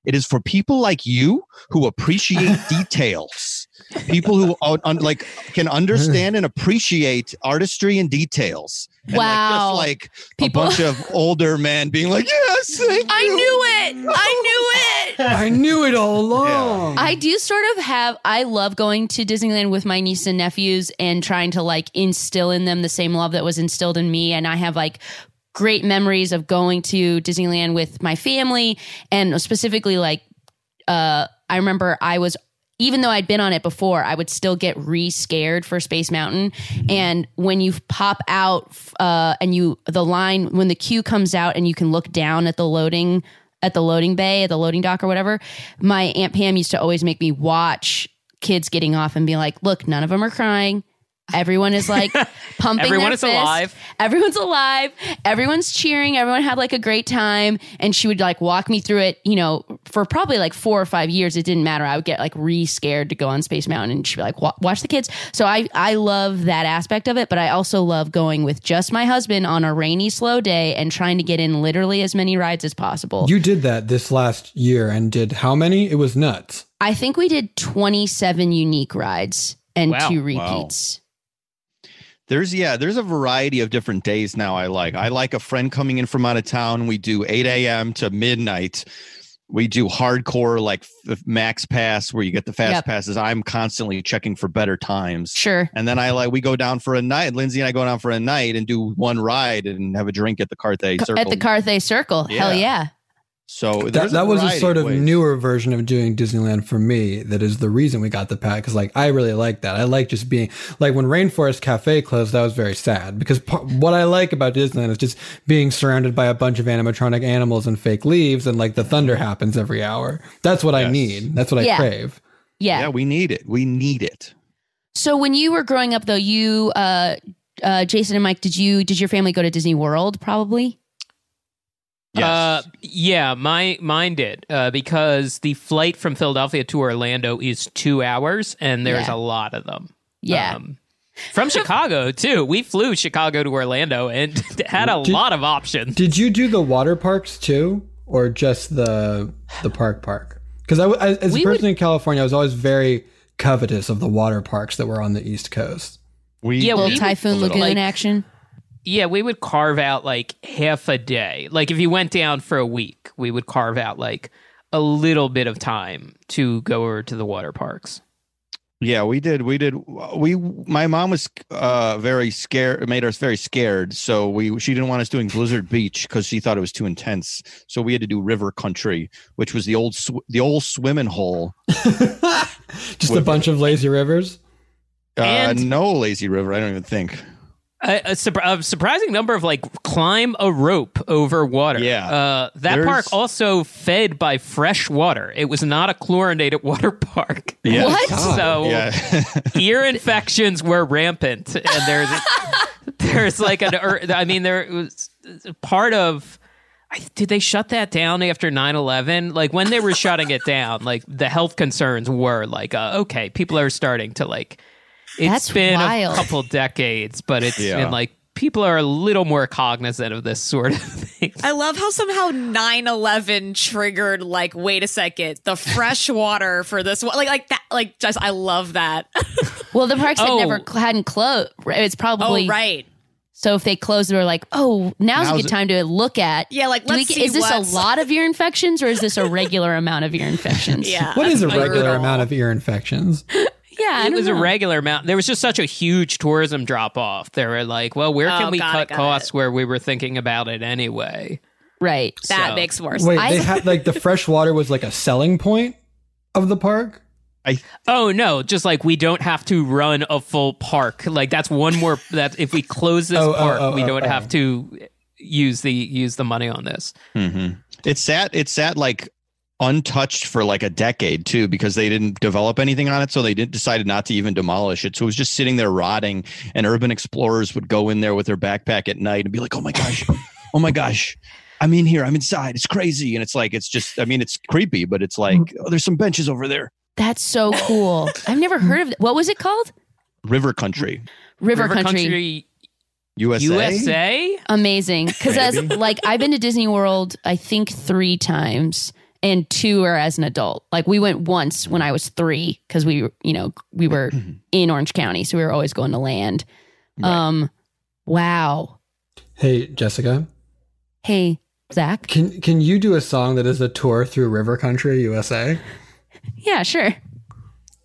It is for people like you who appreciate details. People who un- un- like can understand and appreciate artistry and details. And Wow. Like, just like People- a bunch of older men being like, yes, thank I you." knew it. I knew it. I knew it all along. I do sort of have I love going to Disneyland with my niece and nephews and trying to like instill in them the same love that was instilled in me and I have like great memories of going to Disneyland with my family and specifically like uh I remember I was even though I'd been on it before, I would still get re scared for Space Mountain. And when you pop out uh, and you the line when the queue comes out and you can look down at the loading at the loading bay at the loading dock or whatever, my aunt Pam used to always make me watch kids getting off and be like, "Look, none of them are crying." Everyone is like pumping. Everyone their is fist. alive. Everyone's alive. Everyone's cheering. Everyone had like a great time. And she would like walk me through it, you know, for probably like four or five years. It didn't matter. I would get like re scared to go on Space Mountain and she'd be like, watch the kids. So I, I love that aspect of it, but I also love going with just my husband on a rainy, slow day and trying to get in literally as many rides as possible. You did that this last year and did how many? It was nuts. I think we did 27 unique rides and Wow. two Wow. There's yeah, there's a variety of different days now. I like. I like a friend coming in from out of town. We do 8 a.m. to midnight. We do hardcore like max pass where you get the fast Yep. passes. I'm constantly checking for better times. Sure. And then I like we go down for a night. Lindsay and I go down for a night and do one ride and have a drink at the Carthay Circle. At the Carthay Circle. Hell Yeah. Yeah. So That, there's that was a sort of ways. newer version of doing Disneyland for me. That is the reason we got the pack. Because like I really like that. I like just being like when Rainforest Cafe closed. That was very sad because par- what I like about Disneyland is just being surrounded by a bunch of animatronic animals and fake leaves, and like the thunder happens every hour. That's what I need. That's what I crave. Yeah. Yeah, we need it. We need it. So when you were growing up, though, you, uh, uh, Jason and Mike, did you did your family go to Disney World? Probably. Uh, yeah, my mine did uh, because the flight from Philadelphia to Orlando is two hours, and there's Yeah. a lot of them. Yeah. Um, from Chicago too. We flew Chicago to Orlando and had a Did- lot of options. Did you do the water parks too, or just the the park park? Because I, I- as a We person in California, I was always very covetous of the water parks that were on the East Coast. We Yeah, little we- Typhoon. Lagoon Like- action. Yeah, we would carve out like half a day. Like if you went down for a week, we would carve out like a little bit of time to go over to the water parks. Yeah, we did. We did. We my mom was uh very scared. Made us very scared. So we she didn't want us doing Blizzard Beach because she thought it was too intense. So we had to do River Country, which was the old sw- the old swimming hole. Just a bunch of lazy rivers. Uh, And- no lazy river. I don't even think. A, a, surp- a surprising number of like climb a rope over water. Yeah. uh, that There's- park also fed by fresh water. It was not a chlorinated water park. Yeah. What? So Yeah. ear infections were rampant, and there's there's like an. ur- I mean, there was part of. Did they shut that down after 9-11? Like when they were shutting it down, like the health concerns were like, uh, okay, people are starting to like. It's That's been wild. a couple decades, but it's Yeah. been like people are a little more cognizant of this sort of thing. I love how somehow 9/11 triggered like wait a second the fresh water for this one like like that like just I love that. Well, the parks had Oh. never hadn't closed. It's probably oh right. So if they closed, they were like, "Oh, now's, a good time to look at." Yeah, like, do we let's get- see is this what's- a lot of ear infections or is this a regular amount of ear infections? Yeah. What is a regular brutal. amount of ear infections? Yeah, it don't was a regular amount. There was just such a huge tourism drop off. They were like, well, where can Oh, we got it, cut costs it. where we were thinking about it anyway? right. That So- makes more sense. Wait, I- they had like the fresh water was like a selling point of the park. I, Oh no, just like we don't have to run a full park. Like that's one more that if we close this Oh, oh, park, oh, we oh, don't oh. have to use the use the money on this. hmm It sat. It sat like untouched for like a decade too because they didn't develop anything on it so they didn't decided not to even demolish it so it was just sitting there rotting and urban explorers would go in there with their backpack at night and be like oh my gosh oh my gosh i'm in here i'm inside it's crazy and it's like it's just i mean it's creepy but it's like mm-hmm. oh there's some benches over there That's so cool. I've never heard of. Th- what was it called? river country River, Country. usa USA? Amazing. Because as like I've been to Disney World, I think three times, and two are as an adult. Like we went once when I was three because we, you know, we were in Orange County, so we were always going to land. Um, wow. Hey, Jessica, Hey, Zach. can can you do a song that is a tour through River Country, USA? Yeah, sure.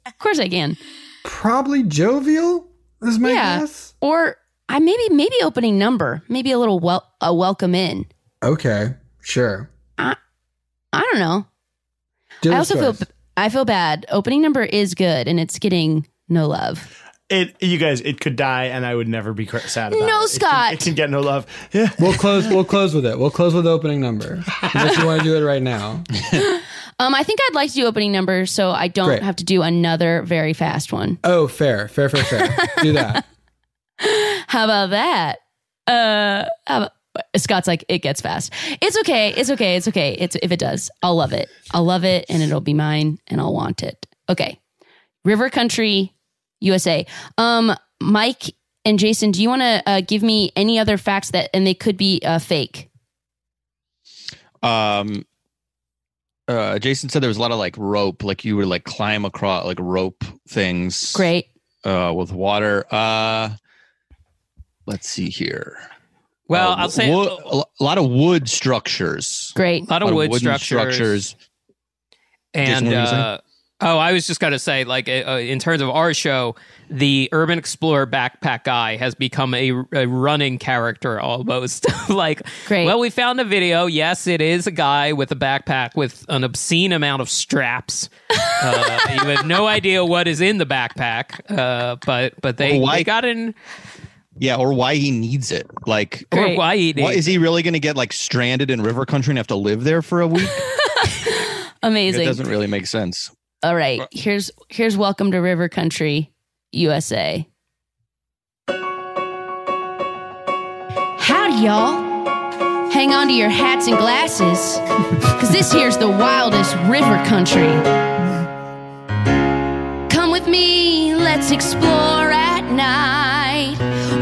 Of course I can. Probably jovial is my yeah. guess. Or I maybe maybe opening number, maybe a little wel- a welcome in. Okay, sure. I don't know. I Dealer's also feel. I feel bad. Opening number is good, and it's getting no love. It, you guys, it could die, and I would never be sad about No, it. It can- Scott. It can, get no love. Yeah. We'll close. We'll close with it. We'll close with the opening number. Unless you want to do it right now. Um, I think I'd like to do opening number, so I don't Great. have to do another very fast one. Oh, fair, fair, fair, fair. do that. How about that? Uh, how about, Scott's like, it gets fast. It's okay. It's okay. It's okay. It's if it does, I'll love it. I'll love it, and it'll be mine, and I'll want it. Okay, River Country, USA. Um, Mike and Jason, do you want to uh, give me any other facts that, and they could be uh, fake? um uh jason said there was a lot of like rope like you would like climb across like rope things Great. uh with water uh let's see here Well, Uh, I'll say wo- a a lot of wood structures Great. a lot of wood wooden structures, structures and what were you saying? uh, Oh, I was just going to say, like, uh, uh, in terms of our show, the Urban Explorer backpack guy has become a, a running character almost. like, Great. well, we found a video. Yes, it is a guy with a backpack with an obscene amount of straps. Uh, you have no idea what is in the backpack, uh, but but they, Well, why- they got in. Yeah, or why he needs it. Like, Or why he needs is he really going to get like stranded in river country and have to live there for a week? Amazing. It doesn't really make sense. All right, here's here's welcome to River Country, USA. Howdy, y'all. Hang on to your hats and glasses, cause this here's the wildest river country. Come with me, let's explore at night.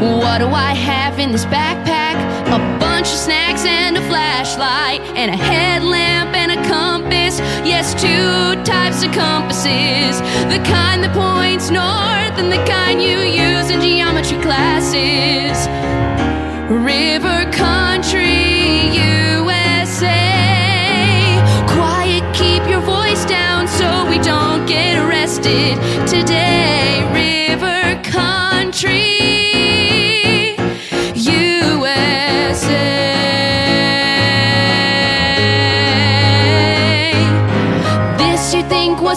What do I have in this backpack? A bunch of snacks and a flashlight, and a headlamp and a compass. Yes, two types of compasses the kind that points north, and the kind you use in geometry classes. River Country, USA. Quiet, keep your voice down so we don't get arrested today. River Country,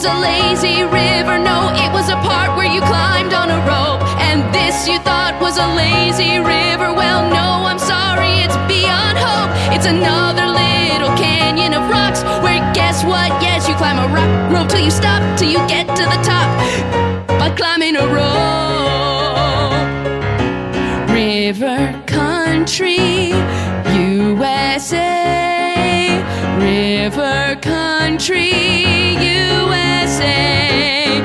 was a lazy river? No, it was a part where you climbed on a rope. And this you thought was a lazy river? Well, no, I'm sorry, it's beyond hope. It's another little canyon of rocks where guess what? Yes, you climb a rock rope till you stop, till you get to the top by climbing a rope. River Country, USA. River Country, USA.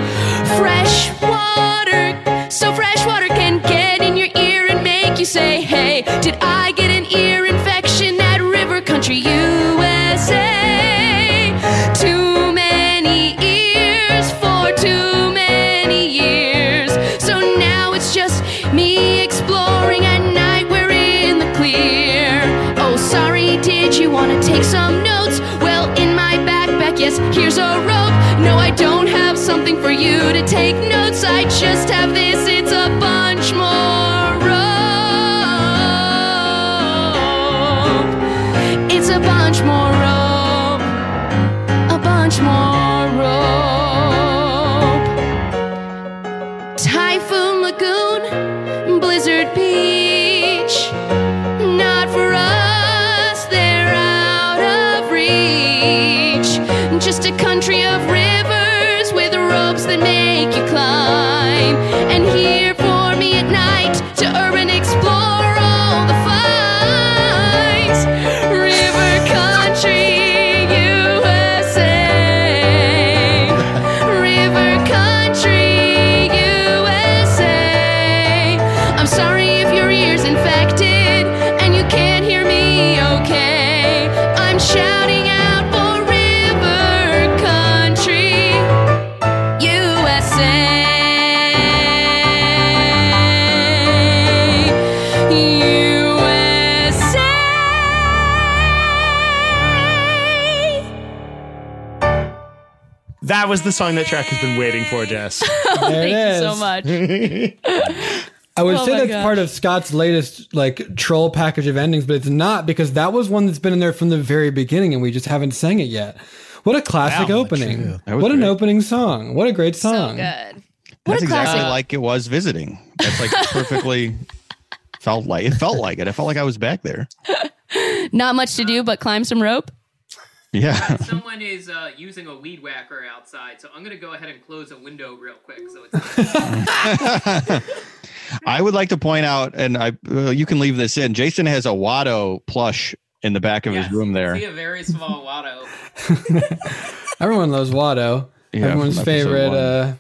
Fresh water, so fresh water can get in your ear and make you say, Hey, did I get an ear infection at River Country, USA? Too many ears for too many years. So now it's just me exploring at night. We're in the clear. Oh, sorry, did you want to take some notes? Well, in my backpack, yes, here's a rope. Something for you to take notes. I just have this, it's a bunch more rope. It's a bunch more rope. A bunch more the song that track has been waiting for, Jess. Oh, thank you so much. I would Oh say that's gosh. part of Scott's latest like troll package of endings, but it's not because that was one that's been in there from the very beginning, and we just haven't sang it yet. What a classic Wow, opening! true. That What an great. opening song! What a great song! good. That's a exactly classic. like it was visiting. That's like perfectly felt like it felt like it. I felt like I was back there. Not much to do but climb some rope. Yeah. Someone is uh, using a weed whacker outside, so I'm going to go ahead and close a window real quick. So it's I would like to point out, and I uh, you can leave this in. Jason has a Watto plush in the back of his room see there. a very small Watto. Everyone loves Watto. Yeah, everyone's favorite. Uh,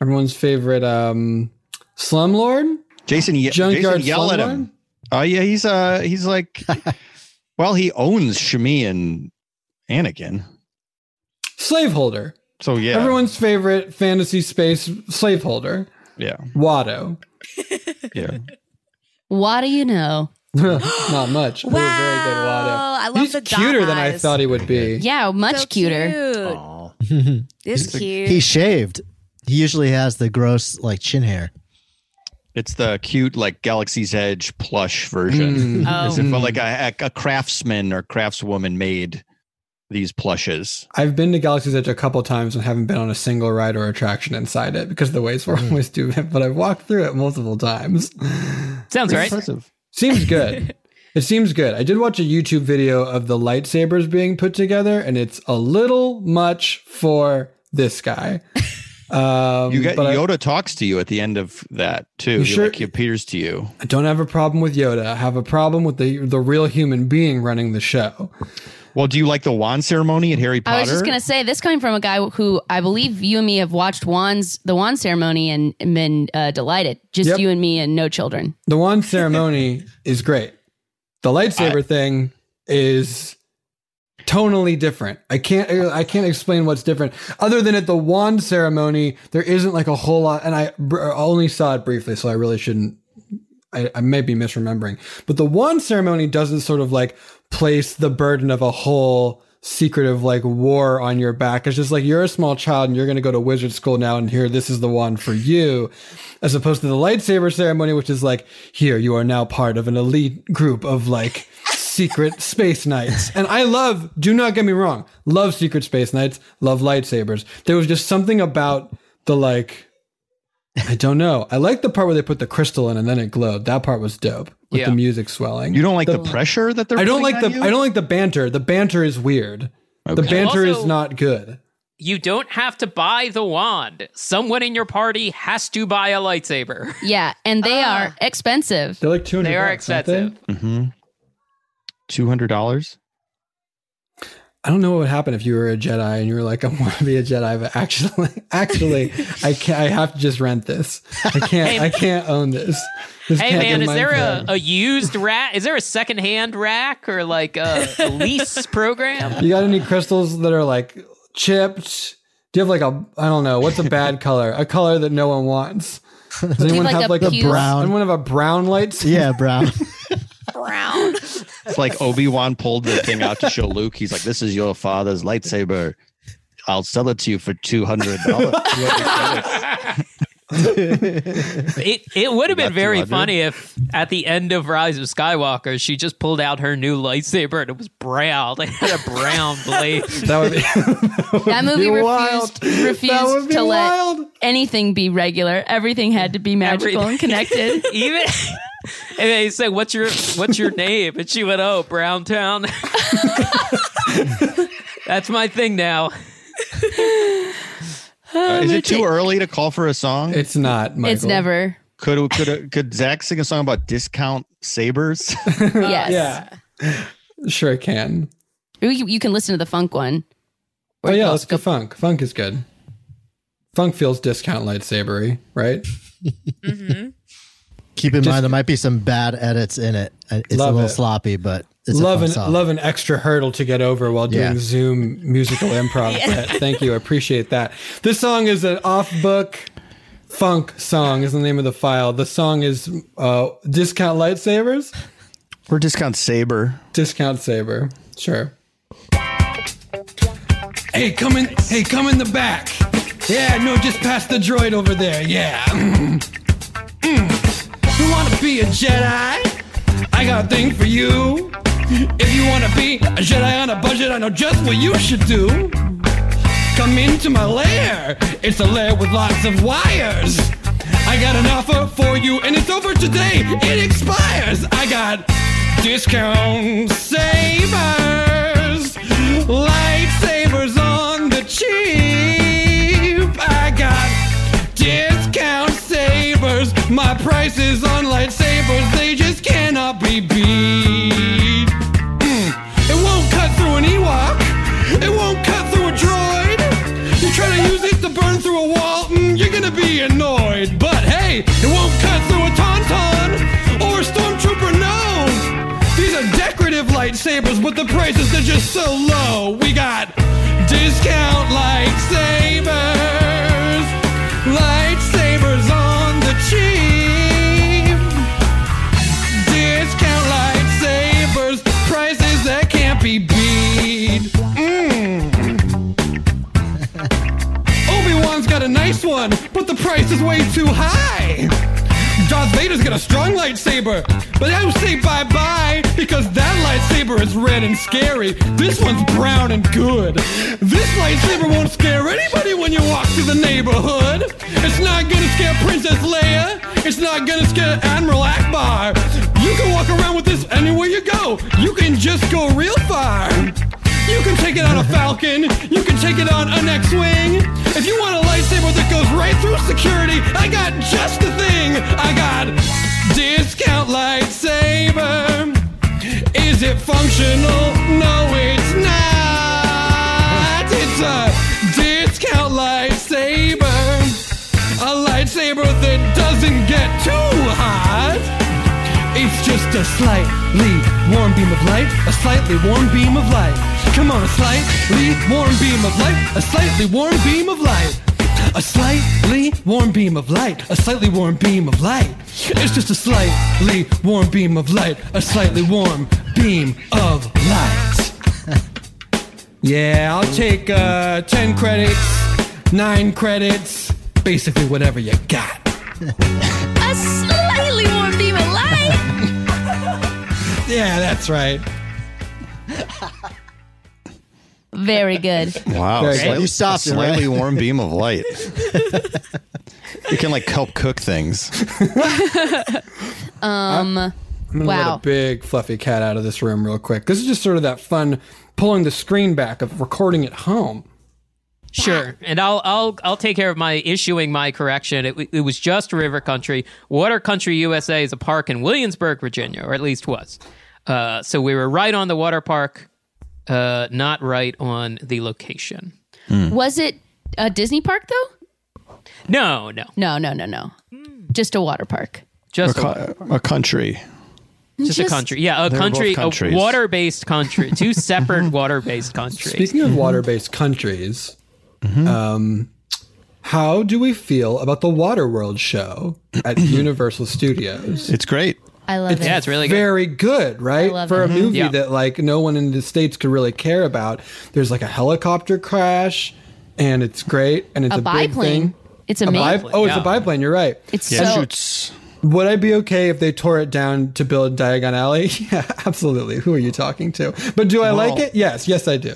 everyone's favorite um, slumlord. Jason, ye- Junkyard Jason yell at him. Oh yeah, he's uh he's like, well, he owns Shmi and Anakin. Slaveholder. So yeah, Everyone's favorite fantasy space slaveholder. yeah, Watto. yeah. What do you know? Not much. Ooh, very good Watto. I love He's the dot cuter than I eyes. thought he would be. Yeah, much So cuter. cute. This cute. He shaved. He usually has the gross like chin hair. It's the cute like Galaxy's Edge plush version. Mm. As Oh. if like a, a, a craftsman or craftswoman made these plushes. I've been to Galaxy's Edge a couple times and haven't been on a single ride or attraction inside it because the waits were always too big, but I've walked through it multiple times. Sounds right. Seems good. it seems good. I did watch a YouTube video of the lightsabers being put together, and it's a little much for this guy. Um, You get but I- Yoda talks to you at the end of that too. He, sure- like, he appears to you. I don't have a problem with Yoda. I have a problem with the the real human being running the show. Well, do you like the wand ceremony at Harry Potter? I was just gonna say this coming from a guy who I believe you and me have watched wands the wand ceremony and, and been uh, delighted. Just Yep. you and me and no children. The wand ceremony is great. The lightsaber thing is tonally different. I can't I can't explain what's different other than at the wand ceremony there isn't like a whole lot and I br- only saw it briefly so I really shouldn't I, I may be misremembering. But the wand ceremony doesn't sort of like place the burden of a whole secretive like war on your back. It's just like you're a small child and you're going to go to wizard school now and here this is the one for you as opposed to the lightsaber ceremony which is like here you are now part of an elite group of like secret space knights. And I love do not get me wrong, love secret space knights, love lightsabers. There was just something about the like I don't know. I like the part where they put the crystal in and then it glowed. That part was dope with Yeah. the music swelling. You don't like the, pressure that they're. I don't like the you? I don't like the banter. The banter is weird. The Okay. banter is not good. You don't have to buy the wand. Someone in your party has to buy a lightsaber. Yeah, and they Ah. are expensive. They're like two hundred. They are expensive. Mm-hmm. Two hundred dollars. I don't know what would happen if you were a Jedi and you were like, I want to be a Jedi, but actually, actually, I can't. I have to just rent this. I can't. Hey- I can't own this. This Hey man, is there a, a used rack? Is there a secondhand rack or like a, a lease program? You got any crystals that are like chipped? Do you have like a I don't know what's a bad color? A color that no one wants. Does anyone like have a like a brown? Anyone have a brown lights? Yeah, brown. Brown. It's like Obi Wan pulled the thing out to show Luke. He's like, "This is your father's lightsaber. I'll sell it to you for two hundred dollars." It it would have been very 200? funny if at the end of Rise of Skywalker she just pulled out her new lightsaber and it was brown. It had a brown blade. That would be That movie be refused, wild. That refused would be to wild. let anything be regular. Everything had to be magical and connected. Even and they said, "What's your What's your name?" And she went, "Oh, Browntown." That's my thing now. Uh, is it too early to call for a song? It's not. Michael. It's never. Could could could Zach sing a song about discount sabers? Yes. Yeah, sure it can. You, you can listen to the funk one. Oh yeah, let's go funk. Funk is good. Funk feels discount lightsabery, right? Hmm. Keep in Just- mind there might be some bad edits in it. Uh, It's a little it. sloppy, but it's love an song. love an extra hurdle to get over while doing Yeah. Zoom musical improv. Brett. Thank you, I appreciate that. This song is an off-book funk song. Is the name of the file. The song is uh, discount lightsabers. or discount saber? Discount saber. Sure. Hey, come in. Hey, come in the back. Yeah, no, just past the droid over there. Yeah. Mm. Mm. You wanna be a Jedi? I got a thing for you. If you wanna be a Jedi on a budget, I know just what you should do. Come into my lair. It's a lair with lots of wires. I got an offer for you, and it's over today. It expires. I got discount sabers, lightsabers on the cheap. I got discount sabers. My prices on lightsabers, they just cannot be beat. but the prices they're just so low. We got discount lightsabers, lightsabers on the cheap. Discount lightsabers, prices that can't be beat. Mm. Obi Wan's got a nice one, but the price is way too high. Vader's got a strong lightsaber, but I would say bye bye because that lightsaber is red and scary. This one's brown and good. This lightsaber won't scare anybody when you walk through the neighborhood. It's not gonna scare Princess Leia. It's not gonna scare Admiral Ackbar. You can walk around with this anywhere you go. You can just go real far. You can take it on a Falcon. You can take it on an X-Wing. If you want a lightsaber that goes right through security, I got just the thing. I got discount lightsaber. Is it functional? No, it's not. It's a discount lightsaber. A lightsaber that doesn't get too hot. It's just a slightly warm beam of light, a slightly warm beam of light. Come on, a slightly warm beam of light, a slightly warm beam of light. A slightly warm beam of light, a slightly warm beam of light. It's just a slightly warm beam of light, a slightly warm beam of light. yeah, I'll take uh, 10 credits, 9 credits, basically whatever you got. A slightly warm beam of light. Yeah, that's right. Very good. Wow, Very slightly, You stopped a slightly right? warm beam of light. you can like help cook things. Um. I'm gonna wow. let a big fluffy cat out of this room real quick. This is just sort of that fun pulling the screen back of recording at home. Sure, and I'll I'll I'll take care of my issuing my correction. It, it was just River Country. Water Country USA is a park in Williamsburg, Virginia, or at least was. Uh, so we were right on the water park, uh, not right on the location. Was it a Disney park though? No, no, No, no, no, no. Just a water park. just a, a, co- a country. just a country. Yeah, a country, a water-based country, two separate water-based countries. Speaking of water-based countries, um, how do we feel about the Waterworld show at Universal Studios? It's great. I love it. yeah, it's really good. very good, right? love For it. a mm-hmm. movie Yeah. that like no one in the states could really care about. There's like a helicopter crash, and it's great, and it's A a, big biplane. thing. It's A bi- oh, it's a biplane. You're right. It's Yeah, so shoots. Would I be okay if they tore it down to build Diagon Alley? Yeah, absolutely. Who are you talking to? But do I like it? Yes, yes, I do.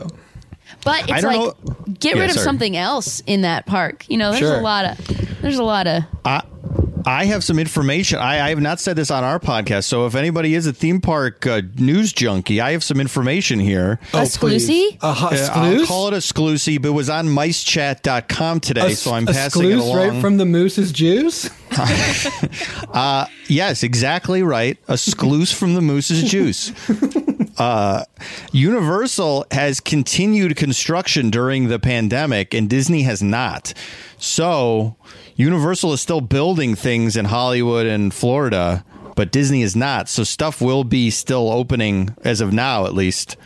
But it's like know- get Yeah, rid of sorry. something else in that park. You know, there's Sure. a lot of there's a lot of I I have some information. I, I have not said this on our podcast, so if anybody is a theme park uh, news junkie, I have some information here. Oh, Exclusive? please. A hot Uh, I'll call it exclusive. But it was on micechat.com today, so I'm passing it Exclusive, along. right from the moose's juice. Uh, yes, exactly right. A scloose from the moose's juice. Uh, Universal has continued construction during the pandemic, and Disney has not. So, Universal is still building things in Hollywood and Florida, but Disney is not. So, stuff will be still opening as of now, at least,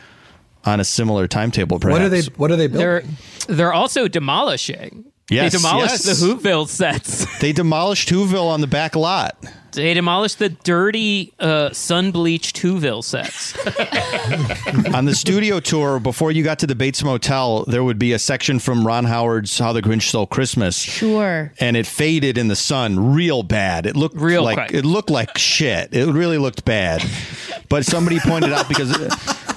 on a similar timetable. Perhaps. What are they? What are they building? They're they're also demolishing. Yes, they demolished yes. the Whoville sets. They demolished Whoville on the back lot. They demolished the dirty, uh, sun bleached Whoville sets. on the studio tour before you got to the Bates Motel, there would be a section from Ron Howard's "How the Grinch Stole Christmas," sure. and it faded in the sun real bad. It looked Real like quick. it looked like shit. It really looked bad. But somebody pointed out because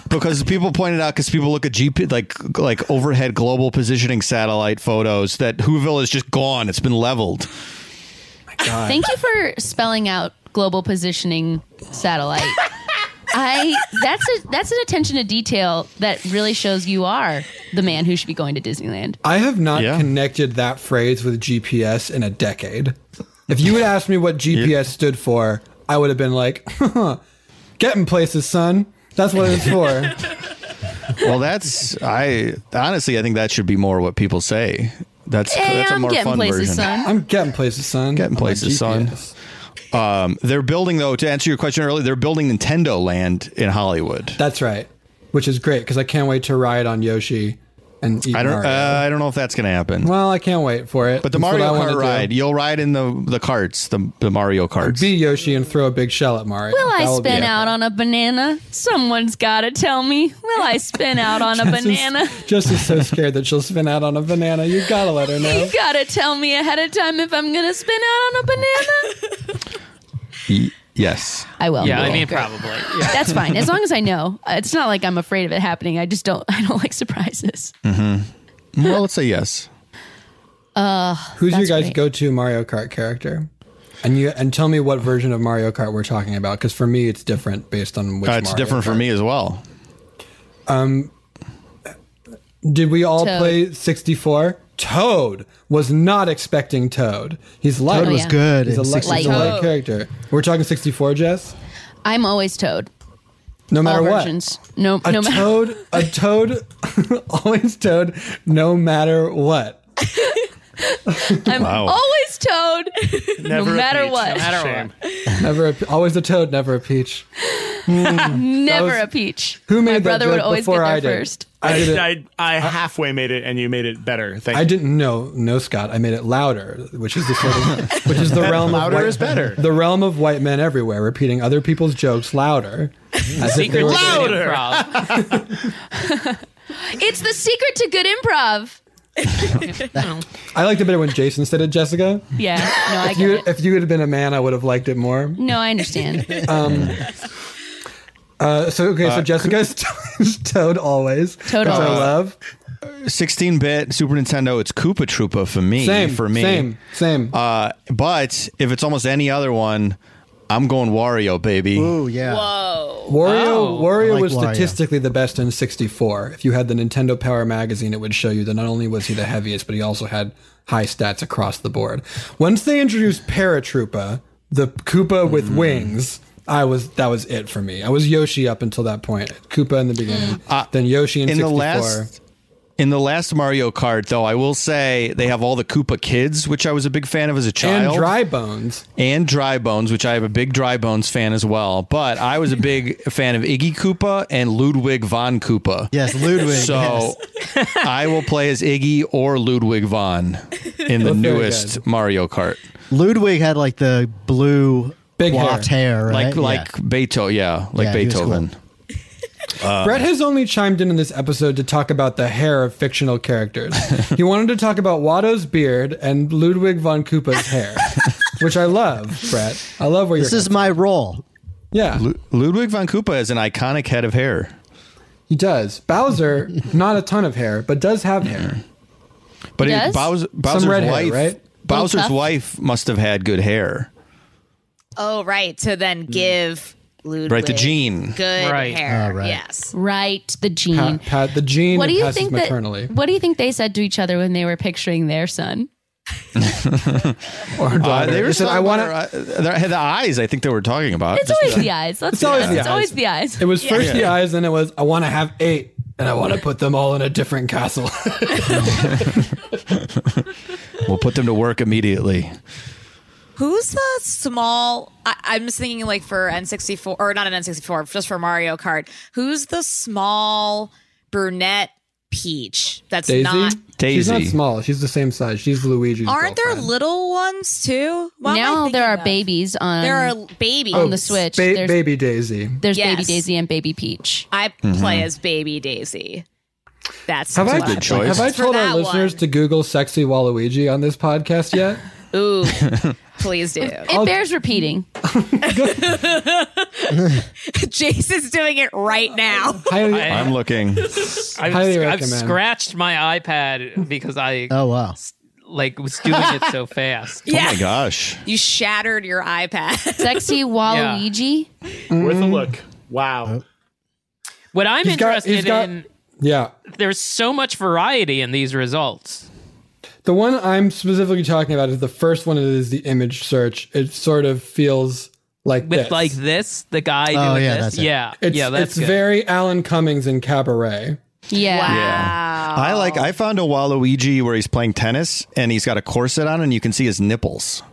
because people pointed out because people look at GP like like overhead global positioning satellite photos that Whoville is just gone. It's been leveled. Thank you for spelling out global positioning satellite. I that's a that's an attention to detail that really shows you are the man who should be going to Disneyland. I have not Yeah. connected that phrase with GPS in a decade. If you had asked me what GPS stood for, I would have been like, "Getting places, son." That's what it's for. Well, that's I honestly I think that should be more what people say. That's Hey, that's a I'm more fun places, version. son. I'm getting places, son. Getting on my places, son. Um, they're building though. To answer your question earlier, they're building Nintendo Land in Hollywood. That's right, which is great because I can't wait to ride on Yoshi and eat I don't. Mario. Uh, I don't know if that's going to happen. well, I can't wait for it. But the That's I Mario wanna Kart do. ride, you'll ride in the the carts, the the Mario carts. Be Yoshi and throw a big shell at Mario. Will I That will be spin out on a banana? Someone's got to tell me. Will I spin out on a banana? Jess is so scared that she'll spin out on a banana. You gotta let her know. You gotta tell me ahead of time if I'm gonna spin out on a banana. Y- yes. I will. Yeah, I mean, great. probably. Yeah. That's fine as long as I know. Uh, It's not like I'm afraid of it happening. I just don't. I don't like surprises. Mm-hmm. Well, let's say yes. Uh, Who's your guys' go-to Mario Kart character? And you and tell me what version of Mario Kart we're talking about, because for me it's different based on which. Uh, it's Mario different for me as well. Um, did we all Toad. play 64? Toad was not expecting Toad. He's light. Toad was Oh, yeah. good He's a, light, he's a light character. We're talking 64, Jess. I'm always Toad. No matter All what. versions. No, A no matter. toad, a toad, always toad, no matter what. I'm Wow. always Toad. no Never a matter peach. what. No matter what. Never, a, always a toad, never a peach. Hmm. Never was- a peach. Who made My that brother would joke always before get there I did? first. I I, did it. I, I halfway made it, and you made it better. Thank I you. didn't know, no, Scott. I made it louder, which is the sort of, which is the realm Louder of white, is better. The realm of white men everywhere, repeating other people's jokes louder. as if they were- It's the secret to good improv. I liked it better when Jason said it, Jessica. Yeah. No, I if get you it. if you had been a man, I would have liked it more. No, I understand. Um, uh, so okay, so Uh, Jessica's Toad always. Toad which I love. 16-bit Super Nintendo, it's Koopa Troopa for me. Same, for me. same, same. Uh, but if it's almost any other one, I'm going Wario, baby. Ooh, yeah. Whoa. Wario, Oh. Wario like was Wario. statistically the best in 64. If you had the Nintendo Power magazine, it would show you that not only was he the heaviest, but he also had high stats across the board. Once they introduced Paratroopa, the Koopa with Mm. wings, I was that was it for me. I was Yoshi up until that point. Koopa in the beginning, Uh, then Yoshi in, in 64. the last in the last Mario Kart, though, I will say they have all the Koopa kids, which I was a big fan of as a child, and child, Dry Bones. and Dry Bones, which I have a big Dry Bones fan as well. But I was a big fan of Iggy Koopa and Ludwig von Koopa. Yes, Ludwig. So I will play as Iggy or Ludwig von in the newest Mario Kart. Ludwig had like the blue Big coiffed hair, right? Like like Beethoven, yeah, like Yeah, he was Beethoven. Uh, Brett has only chimed in in this episode to talk about the hair of fictional characters. he wanted to talk about Watto's beard and Ludwig von Koopa's hair, which I love, Brett. I love where This you're. This is my role. yeah, Lu- Ludwig von Koopa is an iconic head of hair. he does. Bowser, not a ton of hair, but does have hair. But He it- does? Bowser, Bowser's red hair, wife, right? Bowser's wife must have had good hair, Oh, right. To then give Ludwig right? The gene. good Right. hair. Oh, right. Yes. Right, the gene. Pat, pat the gene what do you think maternally. that? What do you think they said to each other when they were picturing their son? or Uh, daughter. they were He said, I want to. to. The eyes. I think they were talking about. It's always the eyes. Let's It's always honest. the It's eyes. always the eyes. It was first the eyes, then it was I want to have eight, and I want to put them all in a different castle. we'll put them to work immediately. Who's the small? I, I'm just thinking like for N64 or not an N64, just for Mario Kart. Who's the small brunette Peach? That's Daisy. not. She's not small. She's the same size. She's Luigi's. Aren't there girlfriend. little ones too? What am I now thinking there are of? babies on. There are babies on the oh, Switch. Ba- there's baby Daisy. there's Yes. baby Daisy and baby Peach. I play mm-hmm. as Baby Daisy. That's Have I, what good choice. have I For told our that listeners one. to Google sexy Waluigi on this podcast yet? Ooh, please do. It bears repeating. Jason's doing it right now. Highly, I- I'm looking. I've, Highly I've recommend. scratched my iPad because I Oh wow. like was doing it so fast. Oh my gosh. You shattered your iPad. Sexy Waluigi. Worth a mm. look. Wow. Oh. What I'm He's got- interested he's got- in, yeah. there's so much variety in these results. The one I'm specifically talking about is the first one. It is the image search. It sort of feels like With this. like this, the guy Oh, doing yeah, this. that's it. Yeah, it's, yeah, that's it's good. very Alan Cummings in Cabaret. Yeah. Wow. I like. I found a Waluigi where he's playing tennis and he's got a corset on and you can see his nipples.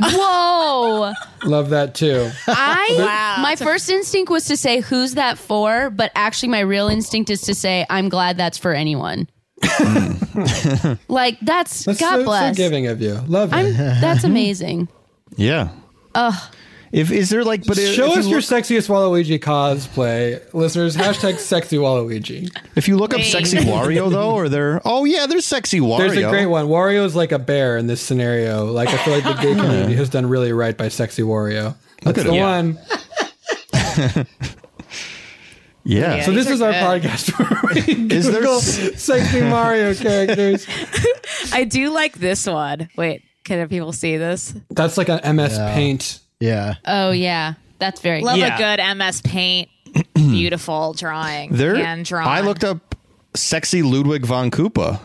Whoa. Love that too. I Wow. my first instinct was to say who's that for, but actually my real instinct is to say I'm glad that's for anyone. Hmm. like that's, That's God so, so bless. giving of you. Love it. I'm that's amazing. Yeah. Ugh. If is there like, but Show if us you your look- sexiest Waluigi cosplay, listeners. Hashtag sexy Waluigi. If you look up sexy Wario though, or there, oh yeah, there's sexy Wario. There's a great one. Wario's like a bear in this scenario. Like I feel like the gay community has done really right by sexy Wario. That's at the him. one. Yeah. so this is our podcast where we Is there Google s- sexy Mario characters. I do like this one. Wait, can people see this? That's like an MS Yeah. Paint. Yeah. Oh yeah, that's very Love good. a good MS Paint, beautiful drawing, There, hand drawn. I looked up sexy Ludwig von Koopa.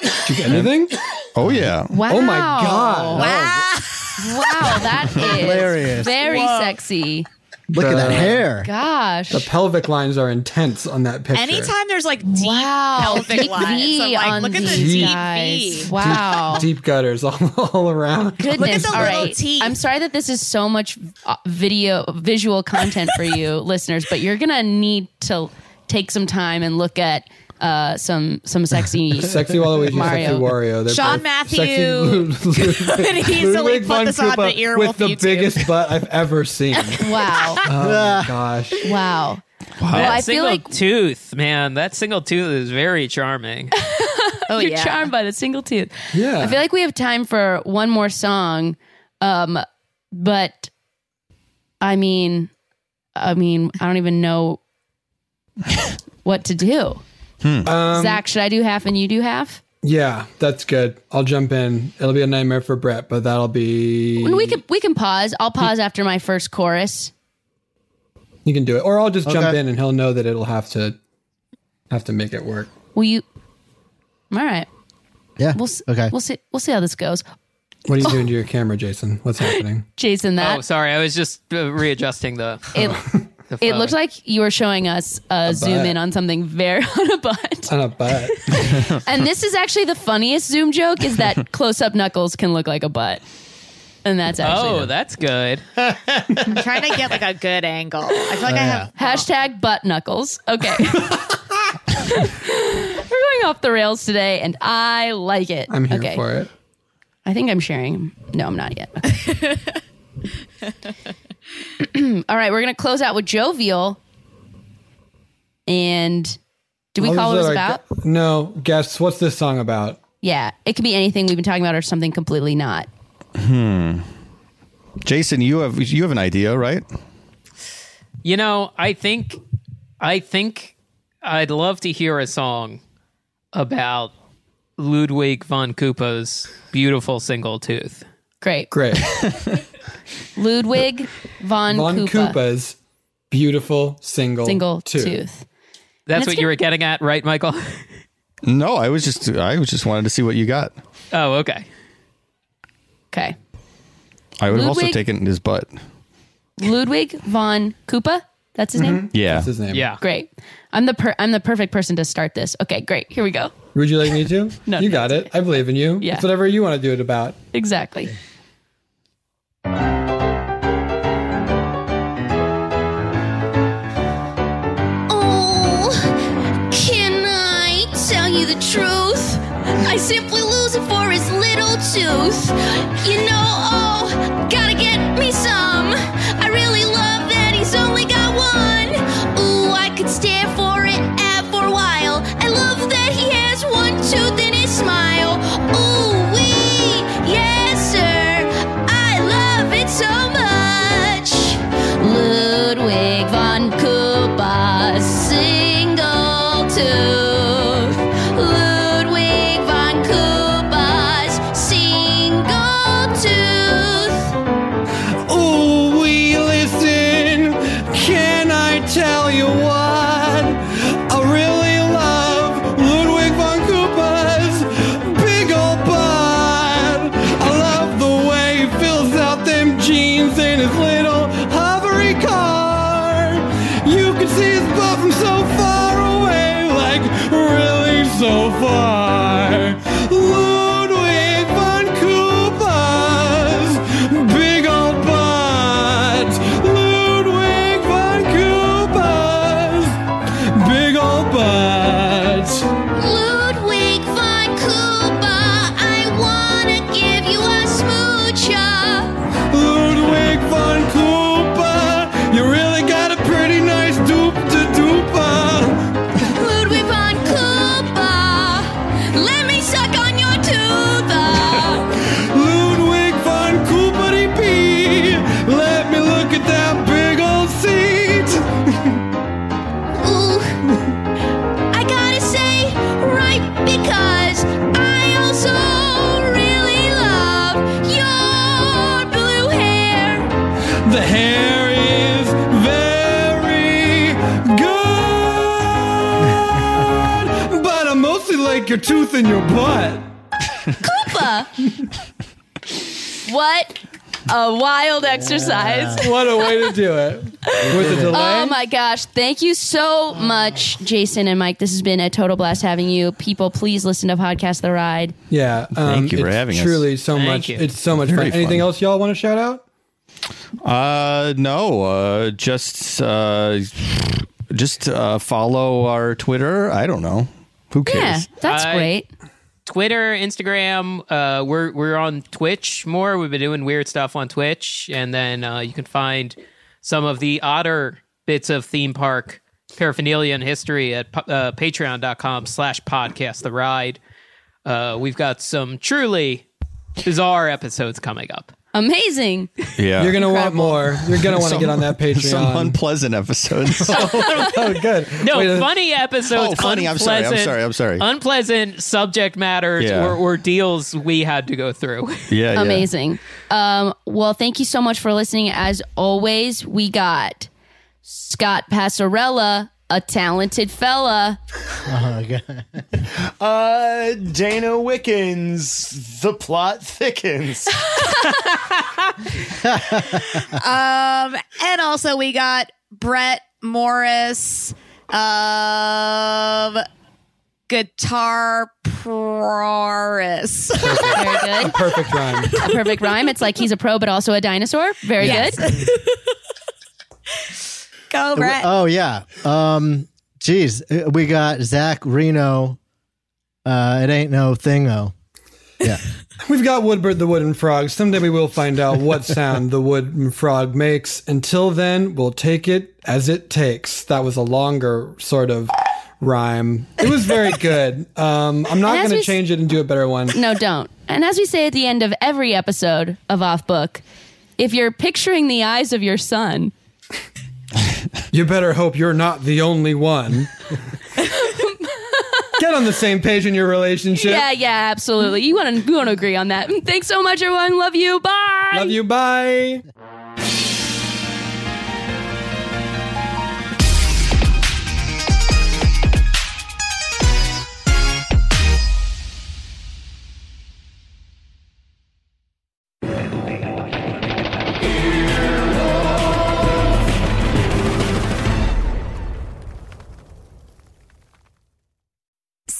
Did you get anything? Oh yeah. Wow. Oh my god. Wow, that is Hilarious. very Whoa. sexy. Look at that hair. Gosh. The pelvic lines are intense on that picture. Anytime there's like deep Wow, pelvic deep lines, V I'm like, on look at the these deep guys. V. Wow. Deep gutters all, all around. Goodness. the All little right. teeth. I'm sorry that this is so much uh, video, visual content for you listeners, but you're going to need to take some time and look at uh, some some sexy Sexy Waluigi, Mario. sexy Wario. They're Sean both Matthew sexy could easily Ludwig put von this on the Koopa Earwolf with the YouTube. biggest butt I've ever seen. Wow. Oh my gosh. Wow. that Well, I single feel like tooth, man. That single tooth is very charming. Oh you're yeah. charmed by the single tooth. Yeah. I feel like we have time for one more song. Um, but I mean, I mean, I don't even know what to do. Um, Zach, should I do half and you do half? Yeah, that's good. I'll jump in. It'll be a nightmare for Brett, but that'll be. We can we can pause. I'll pause after my first chorus. You can do it, or I'll just jump in and he'll know that it'll have to have to make it work. Will you? All right. Yeah. We'll s- okay. We'll see. We'll see how this goes. What are you doing to your camera, Jason? What's happening? Jason, that oh, sorry. I was just uh, readjusting the. it. the It phone. looked like you were showing us a, zoom butt. in on something very on a butt. On a butt. And this is actually the funniest zoom joke is that close up knuckles can look like a butt. And that's actually Oh, that's good. I'm trying to get like a good angle. I feel like I have oh. hashtag butt knuckles. Okay. We're going off the rails today and I like it. I'm here okay. for it. I think I'm sharing. No, I'm not yet. Okay. All right, we're gonna close out with jovial. And do we I'll call it just was let our about? gu- No, guess what's this song about? Yeah, it could be anything we've been talking about or something completely not. Hmm. Jason, you have you have an idea, right? You know, I think, I think, I'd love to hear a song about Ludwig von Koopa's beautiful single tooth. Great. Great. Ludwig von, Von Koopa. Koopa's beautiful single Single tooth. tooth. That's it's what you were getting at, right, Michael? No, I was just I was just wanted to see what you got. oh, okay. Okay. I would have also Ludwig- taken his butt. Ludwig von Koopa. That's his name. Mm-hmm. Yeah. That's his name. Yeah. Great. I'm the per- I'm the perfect person to start this. Okay, great. Here we go. Would you like me to? No, You got it. I believe in you. Yeah. It's whatever you want to do it about. Exactly. Simply lose it for his little tooth. Tooth in your butt. Koopa. what a wild exercise. What a way to do it. With a delay. Oh my gosh. Thank you so much, Jason and Mike. This has been a total blast having you. People, please listen to Podcast The Ride. Yeah. Um, Thank you for it's having us. Truly so Thank much. you. It's so much Very fun. Anything fun. else y'all want to shout out? Uh, no, uh, just, uh, just, uh, follow our Twitter. I don't know. Who cares? Uh, Twitter, Instagram. Uh, we're we're on Twitch more. We've been doing weird stuff on Twitch, and then uh, you can find some of the odder bits of theme park paraphernalia and history at pa- uh, Patreon.com/slash Podcast The Ride. Uh, we've got some truly bizarre episodes coming up. Amazing. Yeah. You're gonna want more. You're gonna want to Some- get on that Patreon. Some unpleasant episodes. oh, good. No, Wait, uh, funny episodes. Oh, funny. I'm sorry, I'm unpleasant- sorry, I'm sorry. Unpleasant subject matters Yeah. or ordeals we had to go through. Yeah, yeah. Amazing. Um, well, thank you so much for listening. As always, we got Scott Passarella, a talented fella. Oh, God. Uh, Dana Wickens, the plot thickens. um, and also we got Brett Morris of Guitar Proris. Very good. Perfect rhyme. A perfect rhyme. It's like he's a pro, but also a dinosaur. Very Yes. good. Go, Brett. Oh yeah. Um, geez, uh, we got Zach Reino. Uh, it ain't no thing though. Yeah. We've got Woodbird the wooden frog. Someday we will find out what sound the wooden frog makes. Until then, we'll take it as it takes. That was a longer sort of rhyme. It was very good. Um, I'm not going we to s- change it and do a better one. No, don't. And as we say at the end of every episode of Off Book, if you're picturing the eyes of your son, You better hope you're not the only one. Get on the same page in your relationship. yeah, yeah, absolutely. You want to you want to agree on that. Thanks so much, everyone. Love you. Bye. Love you. Bye.